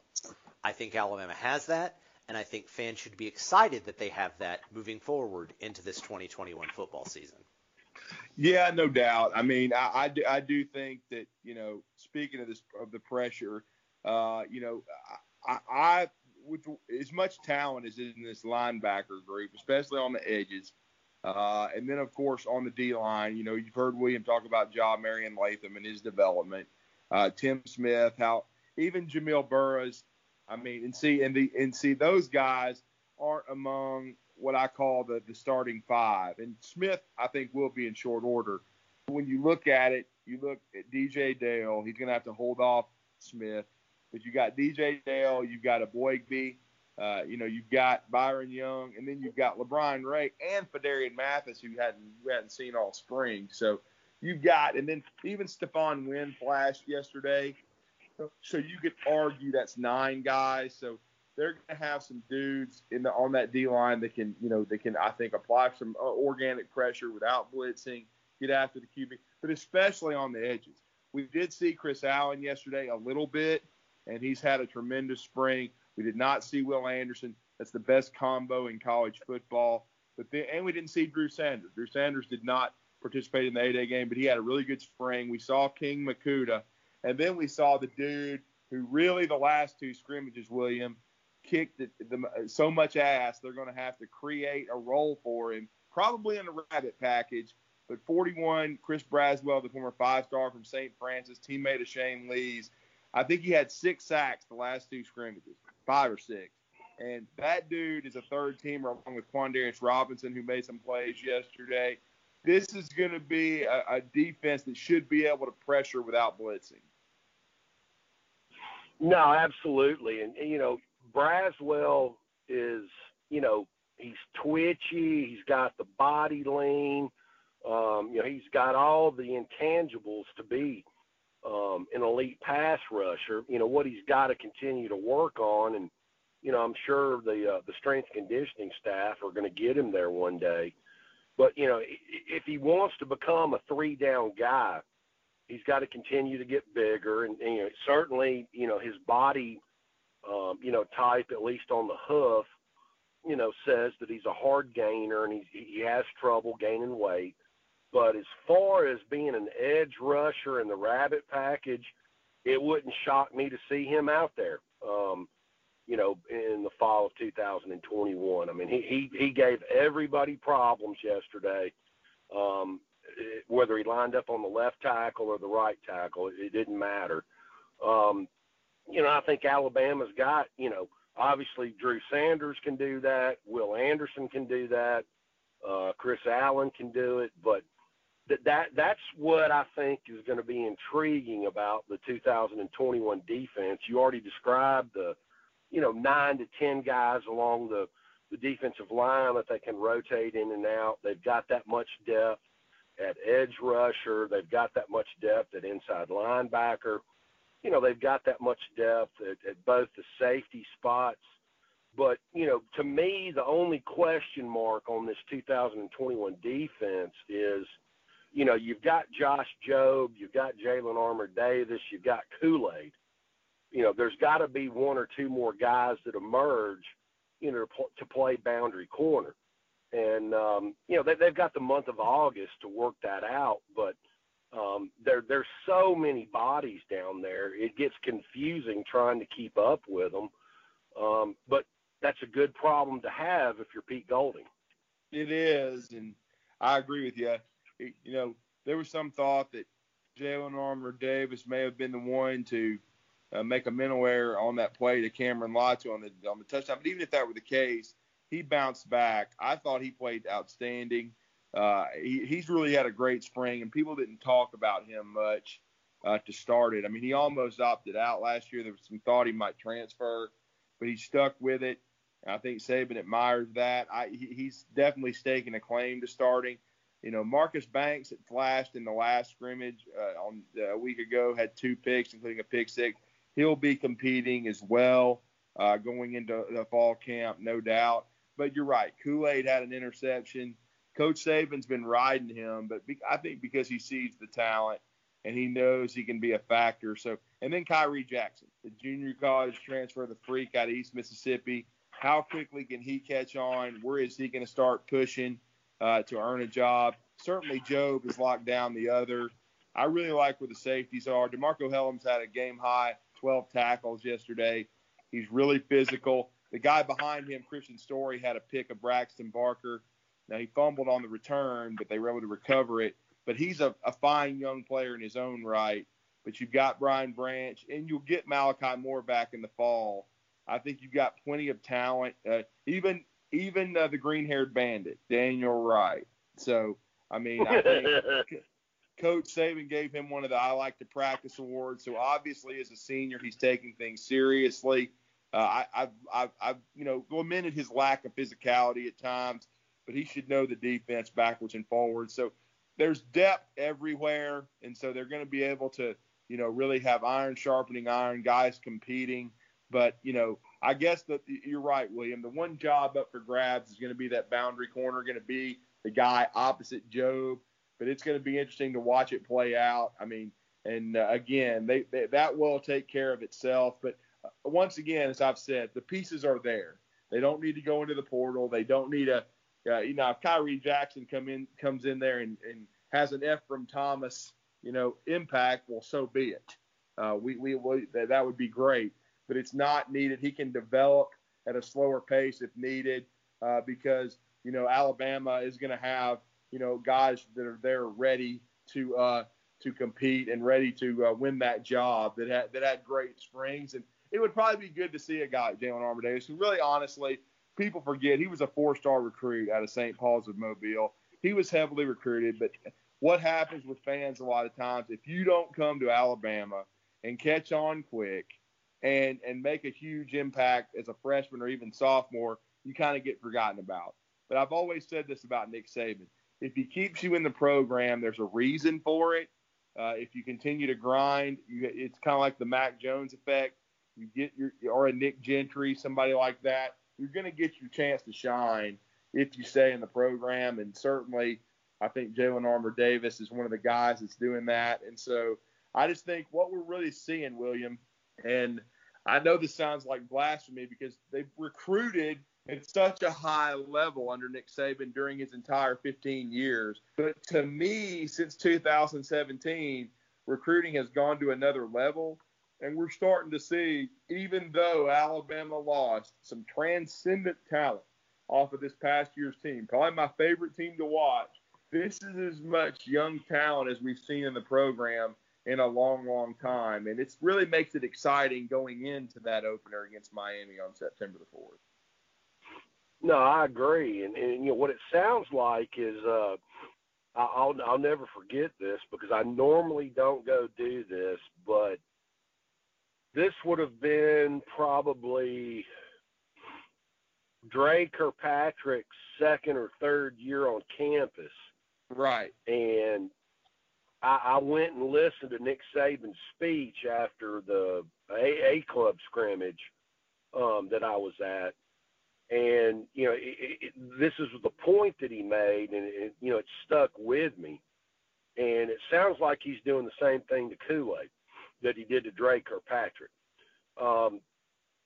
I think Alabama has that, and I think fans should be excited that they have that moving forward into this 2021 football season. Yeah, no doubt. I mean, I, I, do, I do think that you know, speaking of this of the pressure, uh, you know, I, I with as much talent as in this linebacker group, especially on the edges, uh, and then, of course, on the D line, you know, you've heard William talk about Jah-Marien Latham and his development. Uh, Tim Smith, how even Jamil Burroughs. I mean, and see, and the and see those guys aren't among what I call the the starting five. And Smith, I think, will be in short order. When you look at it, you look at DJ Dale. He's going to have to hold off Smith. But you got DJ Dale, you've got Eboigbe, uh, you know, you've got Byron Young, and then you've got LaBryan Ray and Phidarian Mathis, who hadn't hadn't seen all spring. So you've got, and then even Stephon Wynn flashed yesterday. So you could argue that's nine guys. So they're going to have some dudes in the on that D line that can, you know, they can I think apply some uh, organic pressure without blitzing, get after the QB, but especially on the edges. We did see Chris Allen yesterday a little bit, and he's had a tremendous spring. We did not see Will Anderson. That's the best combo in college football. But and we didn't see Drew Sanders. Drew Sanders did not participate in the A-Day game, but he had a really good spring. We saw King Mwikuta, and then we saw the dude who really the last two scrimmages, William, kicked the, the, so much ass they're going to have to create a role for him, probably in a rabbit package. But 41, Chris Braswell, the former five-star from St. Francis, teammate of Shane Lee's, I think he had six sacks the last two scrimmages, five or six. And that dude is a third teamer along with Quandarius Robinson, who made some plays yesterday. This is going to be a, a defense that should be able to pressure without blitzing. No, absolutely. And, you know, Braswell is, you know, he's twitchy. He's got the body lean. Um, you know, he's got all the intangibles to be um, an elite pass rusher. You know what he's got to continue to work on, and you know I'm sure the uh, the strength conditioning staff are going to get him there one day. But you know, if he wants to become a three down guy, he's got to continue to get bigger, and, and you know certainly you know his body um, you know, type, at least on the hoof, you know, says that he's a hard gainer and he's, he has trouble gaining weight. But as far as being an edge rusher in the rabbit package, it wouldn't shock me to see him out there. Um, you know, in the fall of 2021. I mean, he he, he gave everybody problems yesterday. Um, it, whether he lined up on the left tackle or the right tackle, it, it didn't matter. Um, you know, I think Alabama's got, you know, obviously Drew Sanders can do that, Will Anderson can do that, uh, Chris Allen can do it, but that that that's what I think is going to be intriguing about the 2021 defense. You already described the, you know, nine to ten guys along the the defensive line that they can rotate in and out. They've got that much depth at edge rusher. They've got that much depth at inside linebacker you know, they've got that much depth at, at both the safety spots. But, you know, to me, the only question mark on this 2021 defense is, you know, you've got Josh Jobe, you've got Jalyn Armour Davis, you've got Kool Aid. You know, there's got to be one or two more guys that emerge, you know, to play boundary corner. And, um, you know, they, they've got the month of August to work that out. But, um, there there's so many bodies down there. It gets confusing trying to keep up with them. Um, but that's a good problem to have if you're Pete Golding. It is, and I agree with you. You know, there was some thought that Jalyn Armour Davis may have been the one to uh, make a mental error on that play to Cameron Latu on the on the touchdown. But even if that were the case, he bounced back. I thought he played outstanding. Uh, he, he's really had a great spring, and people didn't talk about him much uh, to start it. I mean, he almost opted out last year. There was some thought he might transfer, but he stuck with it. I think Saban admires that. I, he, he's definitely staking a claim to starting. You know, Marcus Banks had flashed in the last scrimmage uh, on uh, a week ago, had two picks, including a pick six. He'll be competing as well uh, going into the fall camp, no doubt. But you're right. Kool Aid had an interception. Coach Saban's been riding him, but be, I think because he sees the talent and he knows he can be a factor. So, and then Khyree Jackson, the junior college transfer, the freak out of East Mississippi. How quickly can he catch on? Where is he going to start pushing uh, to earn a job? Certainly, Jobe has locked down the other. I really like where the safeties are. DeMarco Hellams had a game high 12 tackles yesterday. He's really physical. The guy behind him, Kristian Story, had a pick of Braxton Barker. Now he fumbled on the return, but they were able to recover it. But he's a, a fine young player in his own right. But you've got Brian Branch, and you'll get Malachi Moore back in the fall. I think you've got plenty of talent. Uh, even even uh, the green-haired bandit, Daniel Wright. So I mean, I think Coach Saban gave him one of the I like to practice awards. So obviously, as a senior, he's taking things seriously. Uh, I, I've, I've, I've, you know, lamented his lack of physicality at times but he should know the defense backwards and forwards. So there's depth everywhere, and so they're going to be able to, you know, really have iron sharpening iron, guys competing. But you know, I guess that you're right, William. The one job up for grabs is going to be that boundary corner, going to be the guy opposite Jobe. But it's going to be interesting to watch it play out. I mean, and uh, again, they, they, that will take care of itself. But uh, once again, as I've said, the pieces are there. They don't need to go into the portal. They don't need a, uh, you know, if Khyree Jackson come in comes in there and, and has an F from Thomas, you know, impact, well, so be it. Uh, we, we, we that would be great, but it's not needed. He can develop at a slower pace if needed, uh, because you know Alabama is going to have you know guys that are there ready to uh, to compete and ready to uh, win that job that had that had great springs. And it would probably be good to see a guy like Jalyn Armour Davis, who really honestly people forget he was a four-star recruit out of St. Paul's of Mobile. He was heavily recruited, but what happens with fans a lot of times if you don't come to Alabama and catch on quick and and make a huge impact as a freshman or even sophomore, you kind of get forgotten about. But I've always said this about Nick Saban. If he keeps you in the program, there's a reason for it. Uh, if you continue to grind, you, it's kind of like the Mac Jones effect. You get your or a Nick Gentry, somebody like that. You're going to get your chance to shine if you stay in the program. And certainly, I think Jalyn Armour Davis is one of the guys that's doing that. And so I just think what we're really seeing, William, and I know this sounds like blasphemy because they've recruited at such a high level under Nick Saban during his entire 15 years. But to me, since 2017, recruiting has gone to another level. And we're starting to see, even though Alabama lost some transcendent talent off of this past year's team, probably my favorite team to watch, this is as much young talent as we've seen in the program in a long, long time. And it really makes it exciting going into that opener against Miami on September the 4th. No, I agree, and, and you know what it sounds like is uh, I'll I'll never forget this because I normally don't go do this, but this would have been probably Dre Kirkpatrick's second or third year on campus. Right. And I, I went and listened to Nick Saban's speech after the AA club scrimmage um, that I was at, and you know, it, it, this is the point that he made, and it, you know, it stuck with me. And it sounds like he's doing the same thing to Kool Aid that he did to Dre Kirkpatrick. Um,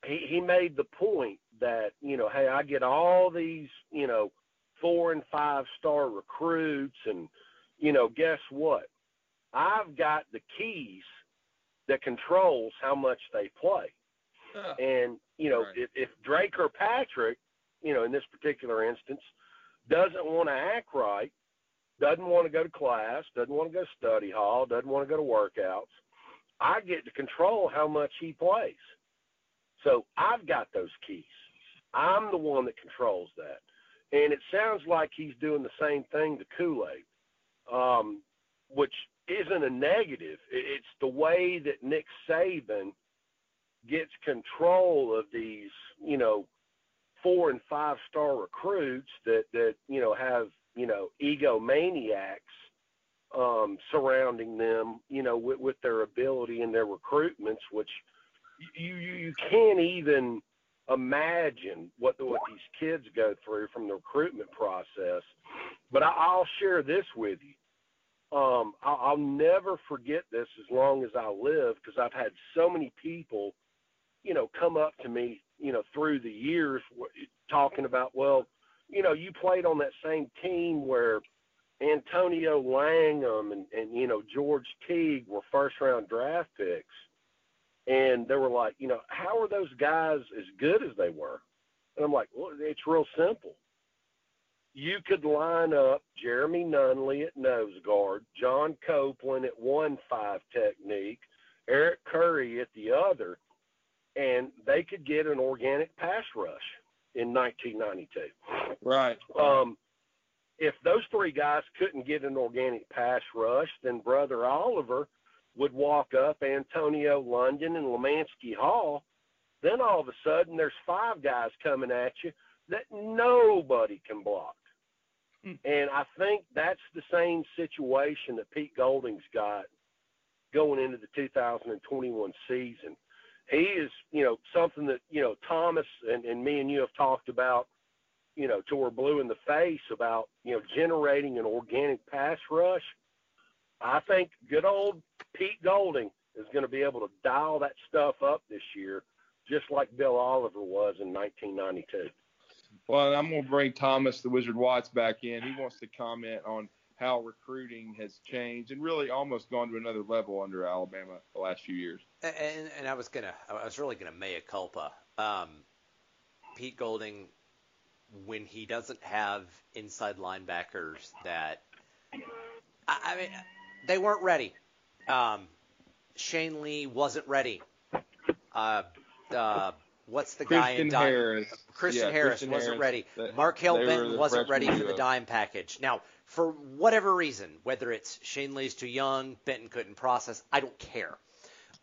he he made the point that you know, hey, I get all these you know four and five star recruits, and you know, guess what? I've got the keys that controls how much they play. And you know, right. if, if Dre Kirkpatrick, you know, in this particular instance, doesn't want to act right, doesn't want to go to class, doesn't want to go to study hall, doesn't want to go to workouts, I get to control how much he plays. So I've got those keys. I'm the one that controls that. And it sounds like he's doing the same thing to Kool Aid, um, which isn't a negative. It's the way that Nick Saban – gets control of these, you know, four and five star recruits that that you know have you know egomaniacs um, surrounding them, you know, with, with their ability and their recruitments, which you you, you can't even imagine what the, what these kids go through from the recruitment process. But I, I'll share this with you. Um, I'll, I'll never forget this as long as I live because I've had so many people you know, come up to me, you know, through the years talking about, well, you know, you played on that same team where Antonio Langham and, and you know, George Teague were first round draft picks. And they were like, you know, how are those guys as good as they were? And I'm like, well, it's real simple. You could line up Jeremy Nunley at nose guard, John Copeland at one five technique, Eric Curry at the other, and they could get an organic pass rush in 1992. Right. Um, if those three guys couldn't get an organic pass rush, then Brother Oliver would walk up Antonio London and Lemanski Hall. Then all of a sudden, there's five guys coming at you that nobody can block. Hmm. And I think that's the same situation that Pete Golding's got going into the 2021 season he is, you know, something that, you know, Thomas and, and me and you have talked about, you know, till we're blue in the face about, you know, generating an organic pass rush. I think good old Pete Golding is going to be able to dial that stuff up this year, just like Bill Oliver was in 1992. Well, I'm going to bring Thomas the Wizard Watts back in. He wants to comment on how recruiting has changed and really almost gone to another level under Alabama the last few years. And, and I was gonna, I was really gonna mea culpa. Um, Pete Golding, when he doesn't have inside linebackers that, I, I mean, they weren't ready. Um, Shane Lee wasn't ready. Uh, uh, what's the Christian guy in dime? Harris. Christian Yeah, Harris Christian wasn't Harris. ready. Markail they Benton wasn't ready for the dime package. Now, for whatever reason, whether it's Shane Lee's too young, Benton couldn't process, I don't care.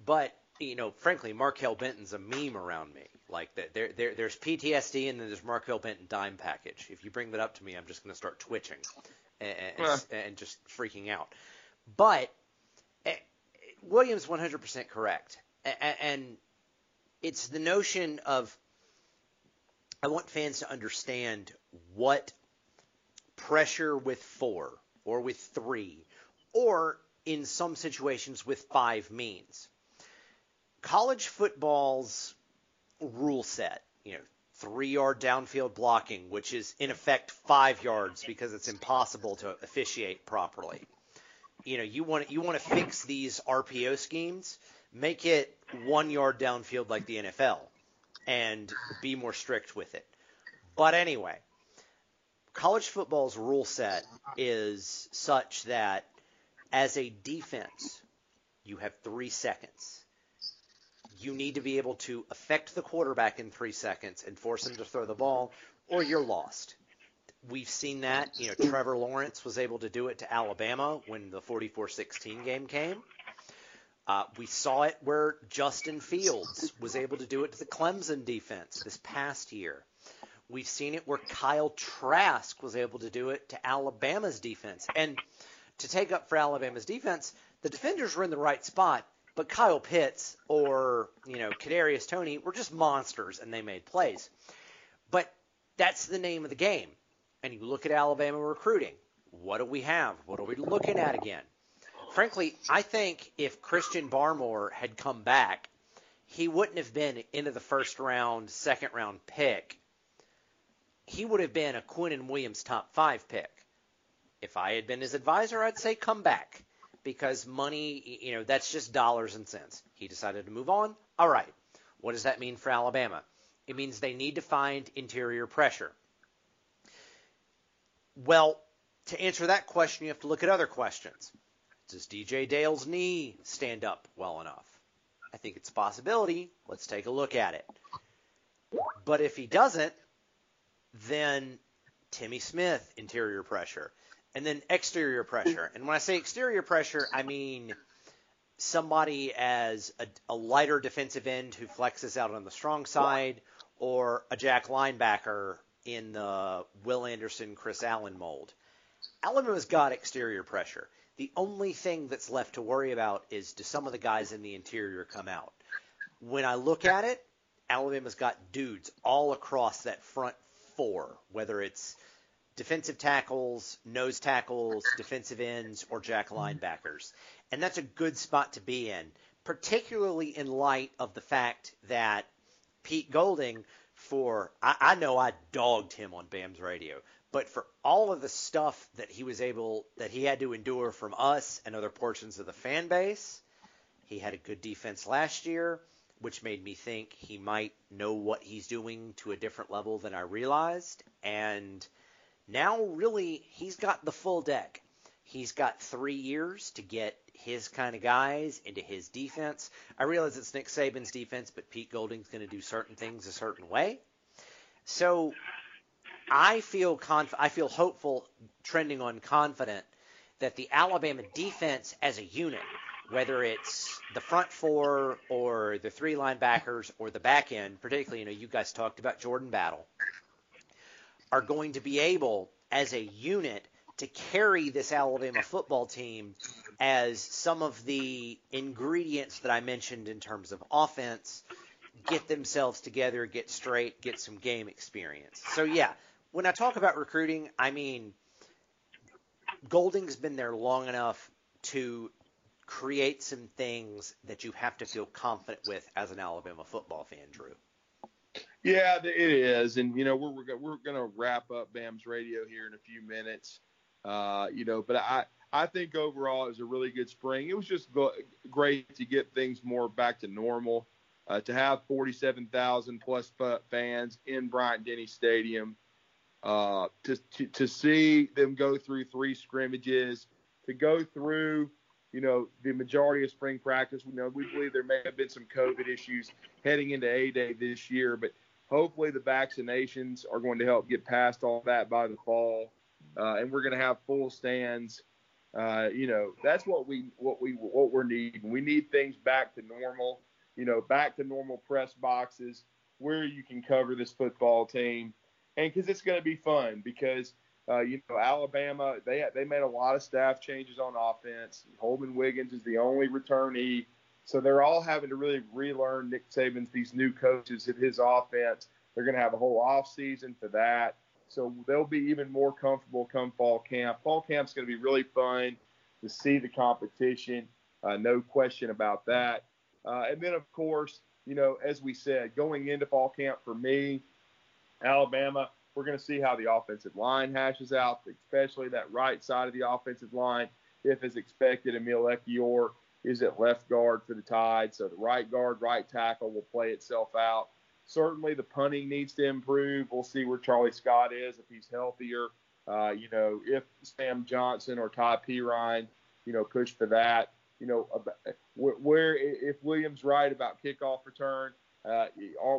But you know, frankly, Markail Benton's a meme around me. Like that, there, there, there's PTSD, and then there's Markail Benton dime package. If you bring that up to me, I'm just going to start twitching and, and, and just freaking out. But eh, Williams 100% correct, and it's the notion of I want fans to understand what pressure with four or with three or in some situations with five means. College football's rule set, you know, three yard downfield blocking, which is in effect five yards because it's impossible to officiate properly. You know, you want you want to fix these RPO schemes, make it one yard downfield like the NFL, and be more strict with it. But anyway, college football's rule set is such that as a defense, you have three seconds. You need to be able to affect the quarterback in three seconds and force him to throw the ball, or you're lost. We've seen that. You know, Trevor Lawrence was able to do it to Alabama when the 44-16 game came. Uh, we saw it where Justin Fields was able to do it to the Clemson defense this past year. We've seen it where Kyle Trask was able to do it to Alabama's defense. And to take up for Alabama's defense, the defenders were in the right spot, but Kyle Pitts or, you know, Kadarius Toney were just monsters and they made plays. But that's the name of the game. And you look at Alabama recruiting. What do we have? What are we looking at again? Frankly, I think if Christian Barmore had come back, he wouldn't have been into the first round, second round pick. He would have been a Quinnen Williams top five pick. If I had been his advisor, I'd say come back because money, you know, that's just dollars and cents. He decided to move on. All right. What does that mean for Alabama? It means they need to find interior pressure. Well, to answer that question, you have to look at other questions. Does DJ Dale's knee stand up well enough? I think it's a possibility. Let's take a look at it. But if he doesn't, then Timmy Smith, interior pressure. And then exterior pressure. And when I say exterior pressure, I mean somebody as a, a lighter defensive end who flexes out on the strong side, or a jack linebacker in the Will Anderson, Chris Allen mold. Alabama's got exterior pressure. The only thing that's left to worry about is do some of the guys in the interior come out? When I look at it, Alabama's got dudes all across that front four, whether it's defensive tackles, nose tackles, defensive ends, or jack linebackers. And that's a good spot to be in, particularly in light of the fact that Pete Golding, for I, I know I dogged him on BAM's radio, but for all of the stuff that he was able that he had to endure from us and other portions of the fan base, he had a good defense last year, which made me think he might know what he's doing to a different level than I realized. And now, really, he's got the full deck. He's got three years to get his kind of guys into his defense. I realize it's Nick Saban's defense, but Pete Golding's going to do certain things a certain way. So I feel conf- I feel hopeful, trending on confident that the Alabama defense as a unit, whether it's the front four or the three linebackers or the back end, particularly, you know, you guys talked about Jordan Battle, are going to be able, as a unit, to carry this Alabama football team as some of the ingredients that I mentioned in terms of offense get themselves together, get straight, get some game experience. So, yeah, when I talk about recruiting, I mean Golding's been there long enough to create some things that you have to feel confident with as an Alabama football fan, Drew. Yeah, it is, and you know we're we're, we're going to wrap up BAM's radio here in a few minutes. Uh, you know, but I I think overall it was a really good spring. It was just great to get things more back to normal. Uh, to have 47,000 plus fans in Bryant Denny Stadium, uh, to, to to see them go through three scrimmages, to go through you know, the majority of spring practice. You know, we believe there may have been some COVID issues heading into A Day this year, but hopefully the vaccinations are going to help get past all that by the fall, uh, and we're going to have full stands. Uh, you know, that's what we what we what we're needing. We need things back to normal. You know, back to normal press boxes where you can cover this football team, and because it's going to be fun because uh, you know, Alabama, they they made a lot of staff changes on offense. Holmon Wiggins is the only returnee, so they're all having to really relearn Nick Saban's these new coaches at his offense. They're going to have a whole off season for that, so they'll be even more comfortable come fall camp. Fall camp's going to be really fun to see the competition, uh, no question about that. Uh, and then of course, you know, as we said, going into fall camp for me, Alabama we're going to see how the offensive line hashes out, especially that right side of the offensive line. If, as expected, Emil Ekiyor is at left guard for the Tide, so the right guard, right tackle will play itself out. Certainly, the punting needs to improve. We'll see where Charlie Scott is if he's healthier. Uh, you know, if Sam Johnson or Ty Perine, you know, push for that. You know, where if Williams right about kickoff return, uh,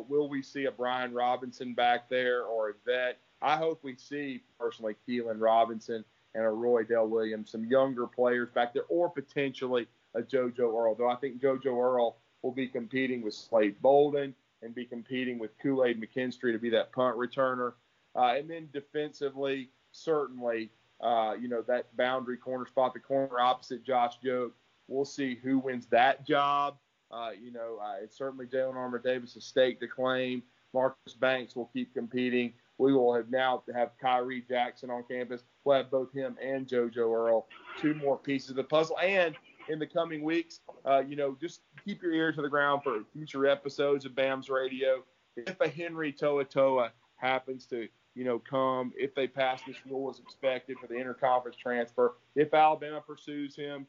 will we see a Brian Robinson back there or a vet? I hope we see personally Keilan Robinson and a Roydell Williams, some younger players back there, or potentially a JoJo Earle. Though I think JoJo Earle will be competing with Slade Bolden and be competing with Kool Aid McKinstry to be that punt returner. Uh, and then defensively, certainly, uh, you know, that boundary corner spot, the corner opposite Josh Jobe. We'll see who wins that job. Uh, you know, uh, it's certainly Jalyn Armour Davis stake to claim. Marcus Banks will keep competing. We will have now have Khyree Jackson on campus. We'll have both him and JoJo Earle, two more pieces of the puzzle. And in the coming weeks, uh, you know, just keep your ear to the ground for future episodes of BAM's Radio. If a Henry To'oTo'o happens to, you know, come, if they pass this rule as expected for the interconference transfer, if Alabama pursues him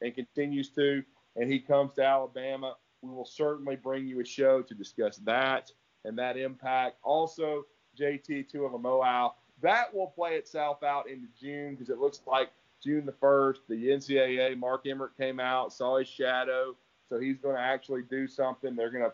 and continues to, and he comes to Alabama, we will certainly bring you a show to discuss that and that impact. Also, JT Tuimoloau that will play itself out into June because it looks like June the 1st, the NCAA, Mark Emmert came out, saw his shadow, so he's going to actually do something. They're going to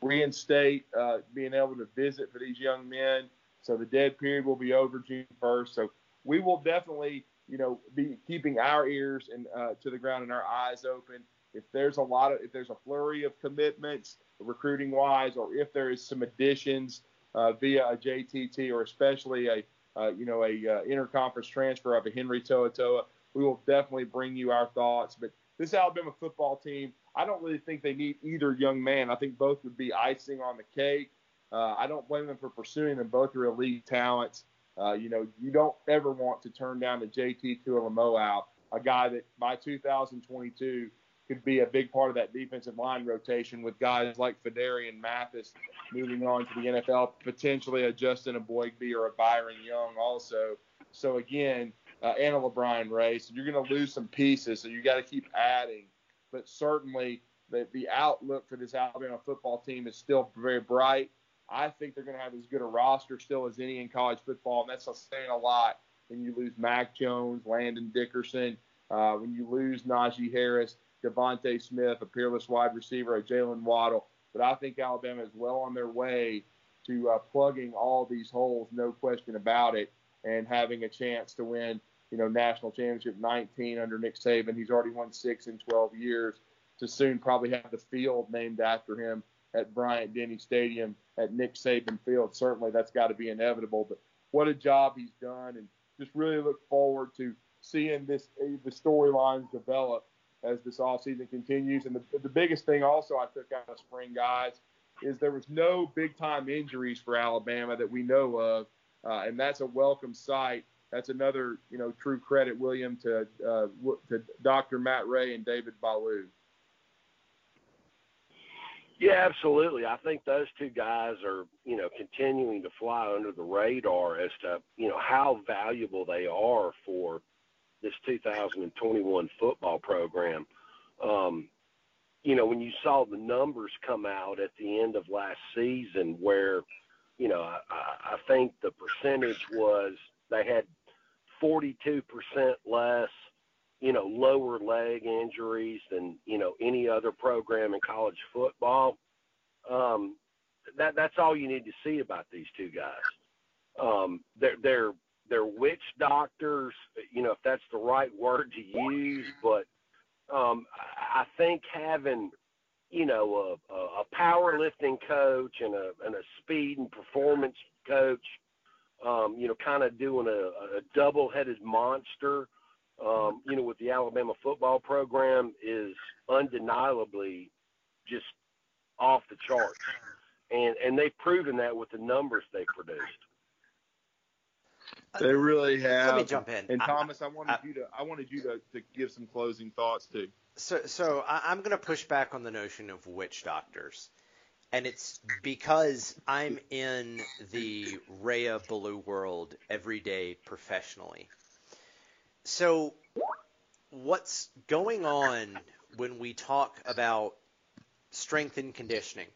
reinstate uh, being able to visit for these young men. So the dead period will be over June 1st. So we will definitely, you know, be keeping our ears and uh, to the ground and our eyes open if there's a lot of if there's a flurry of commitments recruiting wise, or if there is some additions uh, via a JTT or especially a uh, you know a uh, interconference transfer of a Henry To'oTo'o, we will definitely bring you our thoughts. But this Alabama football team, I don't really think they need either young man. I think both would be icing on the cake. Uh, I don't blame them for pursuing them. Both are elite talents. Uh, you know, you don't ever want to turn down the JT Tuimoloau, a guy that by 2022 could be a big part of that defensive line rotation with guys like Phidarian Mathis moving on to the NFL, potentially a Justin Eboigbe or a Byron Young also. So again, uh, and a LaBryan Ray. So you're going to lose some pieces. So you got to keep adding. But certainly the, the outlook for this Alabama football team is still very bright. I think they're going to have as good a roster still as any in college football, and that's saying a lot when you lose Mac Jones, Landon Dickerson, uh, when you lose Najee Harris. DeVonta Smith, a peerless wide receiver, a Jaylen Waddle. But I think Alabama is well on their way to uh, plugging all these holes, no question about it, and having a chance to win, you know, national championship 19 under Nick Saban. He's already won six in 12 years. To soon probably have the field named after him at Bryant Denny Stadium at Nick Saban Field. Certainly, that's got to be inevitable. But what a job he's done, and just really look forward to seeing this the storylines develop as this offseason continues. And the, the biggest thing also I took out of spring, guys, is there was no big time injuries for Alabama that we know of. Uh, and that's a welcome sight that's another you know true credit, William, to uh, to Dr. Matt Rhea and David Ballou. Yeah, absolutely. I think those two guys are, you know, continuing to fly under the radar as to, you know, how valuable they are for this 2021 football program. Um, you know, when you saw the numbers come out at the end of last season, where, you know, I, I think the percentage was they had 42% less, you know, lower leg injuries than, you know, any other program in college football. Um, that that's all you need to see about these two guys. Um, they're they're they're witch doctors, you know, if that's the right word to use. But um, I think having, you know, a, a powerlifting coach and a and a speed and performance coach, um, you know, kind of doing a, a double-headed monster, um, you know, with the Alabama football program is undeniably just off the charts, and and they've proven that with the numbers they produced. They really have. Let me jump in. And Thomas, I, I wanted I, you to I wanted you to, to give some closing thoughts too. So so I'm going to push back on the notion of witch doctors. And it's because I'm in the Rhea Blue world every day professionally. So what's going on when we talk about strength and conditioning,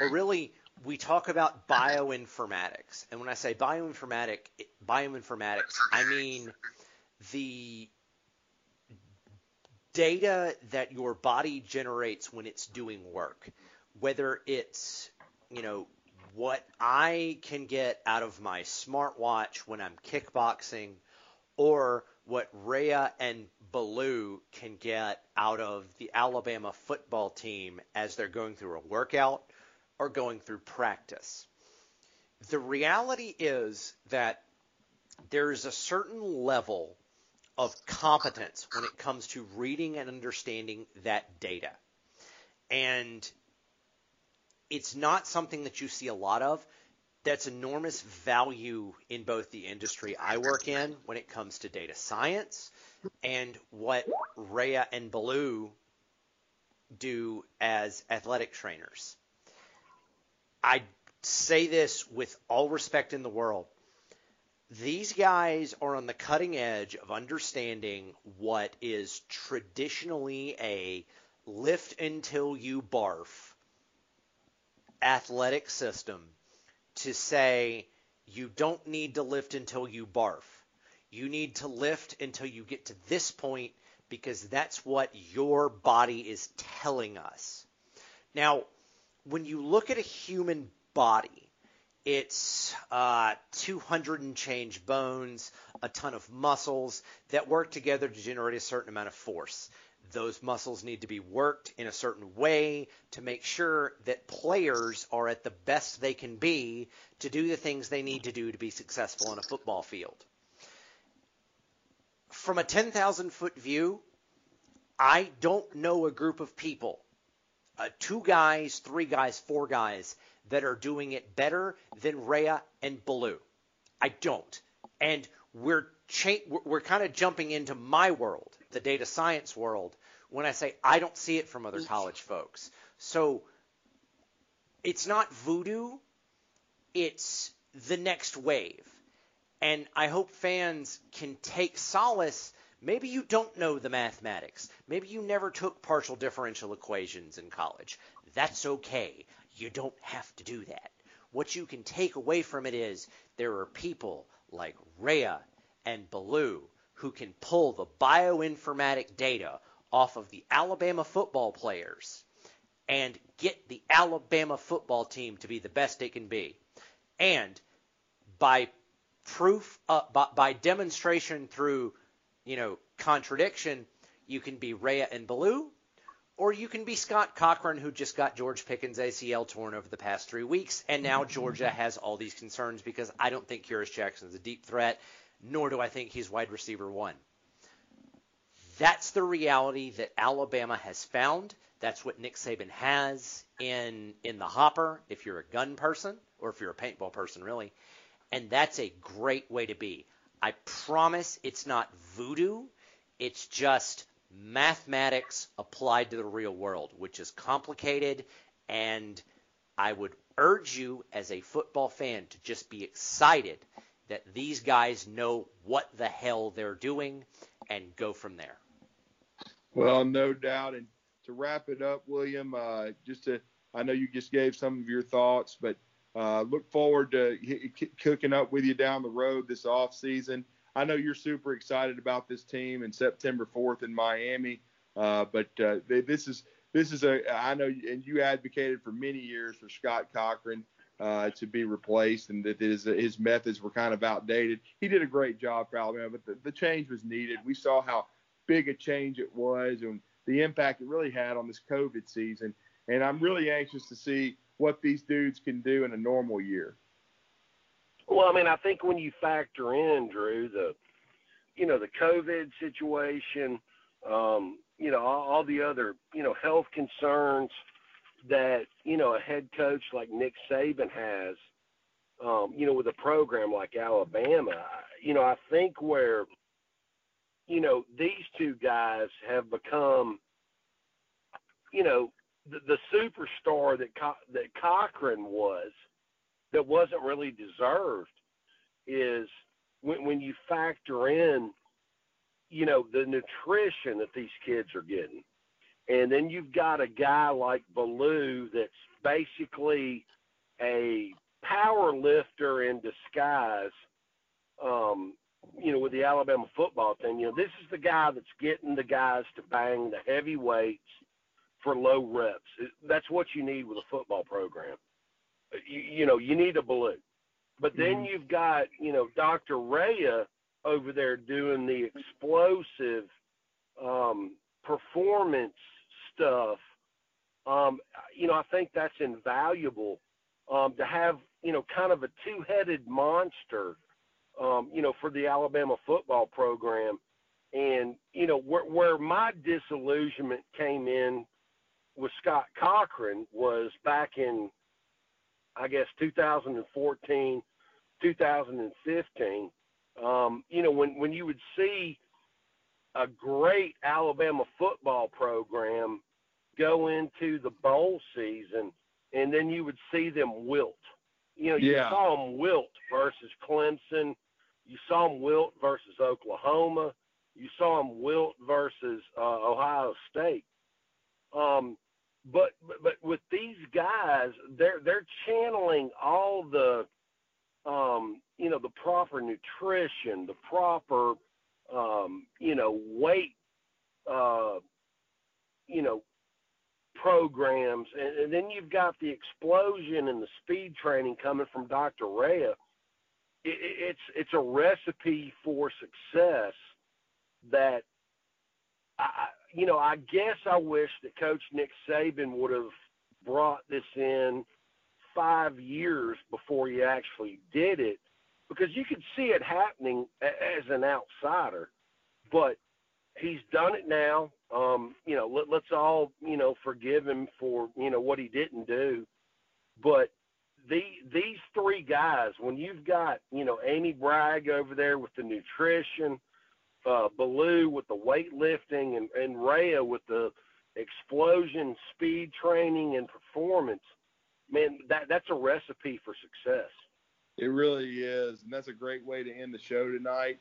or really we talk about bioinformatics. And when I say bioinformatic, bioinformatics, I mean the data that your body generates when it's doing work, whether it's, you know, what I can get out of my smartwatch when I'm kickboxing or what Rhea and Ballou can get out of the Alabama football team as they're going through a workout or going through practice. The reality is that there is a certain level of competence when it comes to reading and understanding that data. And it's not something that you see a lot of that's enormous value in both the industry I work in when it comes to data science and what Rhea and Ballou do as athletic trainers. I say this with all respect in the world. These guys are on the cutting edge of understanding what is traditionally a lift until you barf athletic system to say you don't need to lift until you barf. You need to lift until you get to this point because that's what your body is telling us. Now, when you look at a human body, it's uh, 200 and change bones, a ton of muscles that work together to generate a certain amount of force. Those muscles need to be worked in a certain way to make sure that players are at the best they can be to do the things they need to do to be successful on a football field. From a 10,000 foot view, I don't know a group of people, uh, two guys, three guys, four guys, that are doing it better than Rhea and Ballou. I don't. And we're cha- we're kind of jumping into my world, the data science world, when I say I don't see it from other college folks. So it's not voodoo, it's the next wave. And I hope fans can take solace. Maybe you don't know the mathematics. Maybe you never took partial differential equations in college. That's okay. You don't have to do that. What you can take away from it is there are people like Rhea and Ballou who can pull the bioinformatic data off of the Alabama football players and get the Alabama football team to be the best it can be. And by proof, uh, by, by, demonstration through, you know, contradiction, you can be Rhea and Ballou, or you can be Scott Cochran, who just got George Pickens' ACL torn over the past three weeks, and now mm-hmm. Georgia has all these concerns because I don't think Kearis Jackson is a deep threat, nor do I think he's wide receiver one. That's the reality that Alabama has found. That's what Nick Saban has in in the hopper. If you're a gun person, or if you're a paintball person, really, and that's a great way to be. I promise it's not voodoo. It's just mathematics applied to the real world, which is complicated. And I would urge you as a football fan to just be excited that these guys know what the hell they're doing and go from there. Well, no doubt. And to wrap it up, William, uh, just to, I know you just gave some of your thoughts, but uh, look forward to cooking up with you down the road this off season. I know you're super excited about this team and September 4th in Miami, uh, but uh, this is this is a I know and you advocated for many years for Scott Cochran uh, to be replaced and that his his methods were kind of outdated. He did a great job for Alabama, but the, the change was needed. We saw how big a change it was and the impact it really had on this COVID season, and I'm really anxious to see what these dudes can do in a normal year. Well, I mean, I think when you factor in Drew the, you know, the COVID situation, um, you know, all, all the other, you know, health concerns that you know a head coach like Nick Saban has, um, you know, with a program like Alabama, you know, I think where, you know, these two guys have become, you know, the, the superstar that Co- that Cochran was that wasn't really deserved is when, when you factor in, you know, the nutrition that these kids are getting. And then you've got a guy like Ballou that's basically a power lifter in disguise, um, you know, with the Alabama football team. You know, this is the guy that's getting the guys to bang the heavy weights for low reps. That's what you need with a football program you, you know, you need a Ballou. But then mm-hmm. you've got, you know, Dr. Raya over there doing the explosive um, performance stuff. Um, you know, I think that's invaluable um, to have, you know, kind of a two-headed monster, um, you know, for the Alabama football program. And you know, where, where my disillusionment came in with Scott Cochran was back in I guess 2014, 2015. Um, you know, when when you would see a great Alabama football program go into the bowl season, and then you would see them wilt. You know, you yeah. saw them wilt versus Clemson. You saw them wilt versus Oklahoma. You saw them wilt versus uh, Ohio State. Um, but, but with these guys, they're they're channeling all the um, you know the proper nutrition, the proper um, you know weight uh, you know programs, and, and then you've got the explosion and the speed training coming from Dr. Raya. It, it's it's a recipe for success that I, you know, I guess I wish that Coach Nick Saban would have brought this in five years before he actually did it because you could see it happening as an outsider. But he's done it now. Um, you know, let, let's all, you know, forgive him for, you know, what he didn't do. But the these three guys, when you've got, you know, Amy Bragg over there with the nutrition – uh, Ballou with the weightlifting and, and Raya with the explosion, speed training, and performance, man, that that's a recipe for success. It really is, and that's a great way to end the show tonight.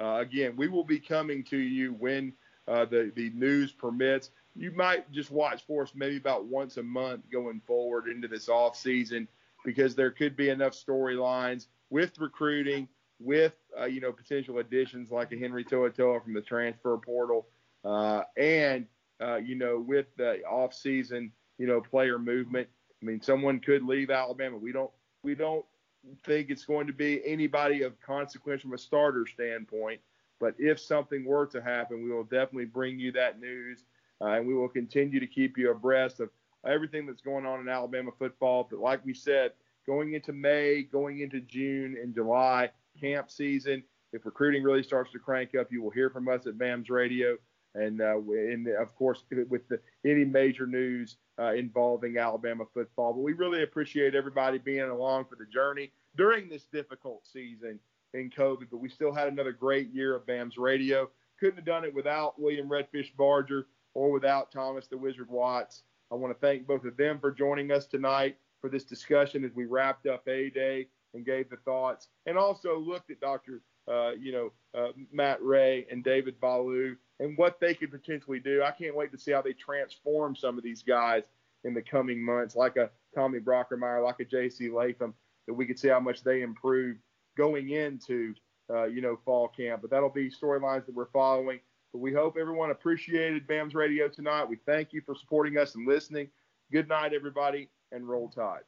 Uh, again, we will be coming to you when uh, the the news permits. You might just watch for us maybe about once a month going forward into this off season because there could be enough storylines with recruiting with uh, you know potential additions like a Henry To'oTo'o from the transfer portal, uh, and uh, you know with the off-season you know player movement. I mean, someone could leave Alabama. We don't we don't think it's going to be anybody of consequence from a starter standpoint. But if something were to happen, we will definitely bring you that news, uh, and we will continue to keep you abreast of everything that's going on in Alabama football. But like we said, going into May, going into June and July, camp season. If recruiting really starts to crank up, you will hear from us at BAMS Radio. And, uh, and of course, with the, any major news uh, involving Alabama football. But we really appreciate everybody being along for the journey. during this difficult season in COVID, but we still had another great year of BAMS radio. Couldn't have done it without William Redfish Barger or without Thomas the Wizard Watts. I want to thank both of them for joining us tonight for this discussion as we wrapped up A Day and gave the thoughts, and also looked at Dr. Uh, you know uh, Matt Rhea and David Ballou and what they could potentially do. I can't wait to see how they transform some of these guys in the coming months, like a Tommy Brockermeyer, like a J.C. Latham, that we could see how much they improve going into uh, you know fall camp. But that'll be storylines that we're following. But we hope everyone appreciated BAM's radio tonight. We thank you for supporting us and listening. Good night, everybody, and roll tide.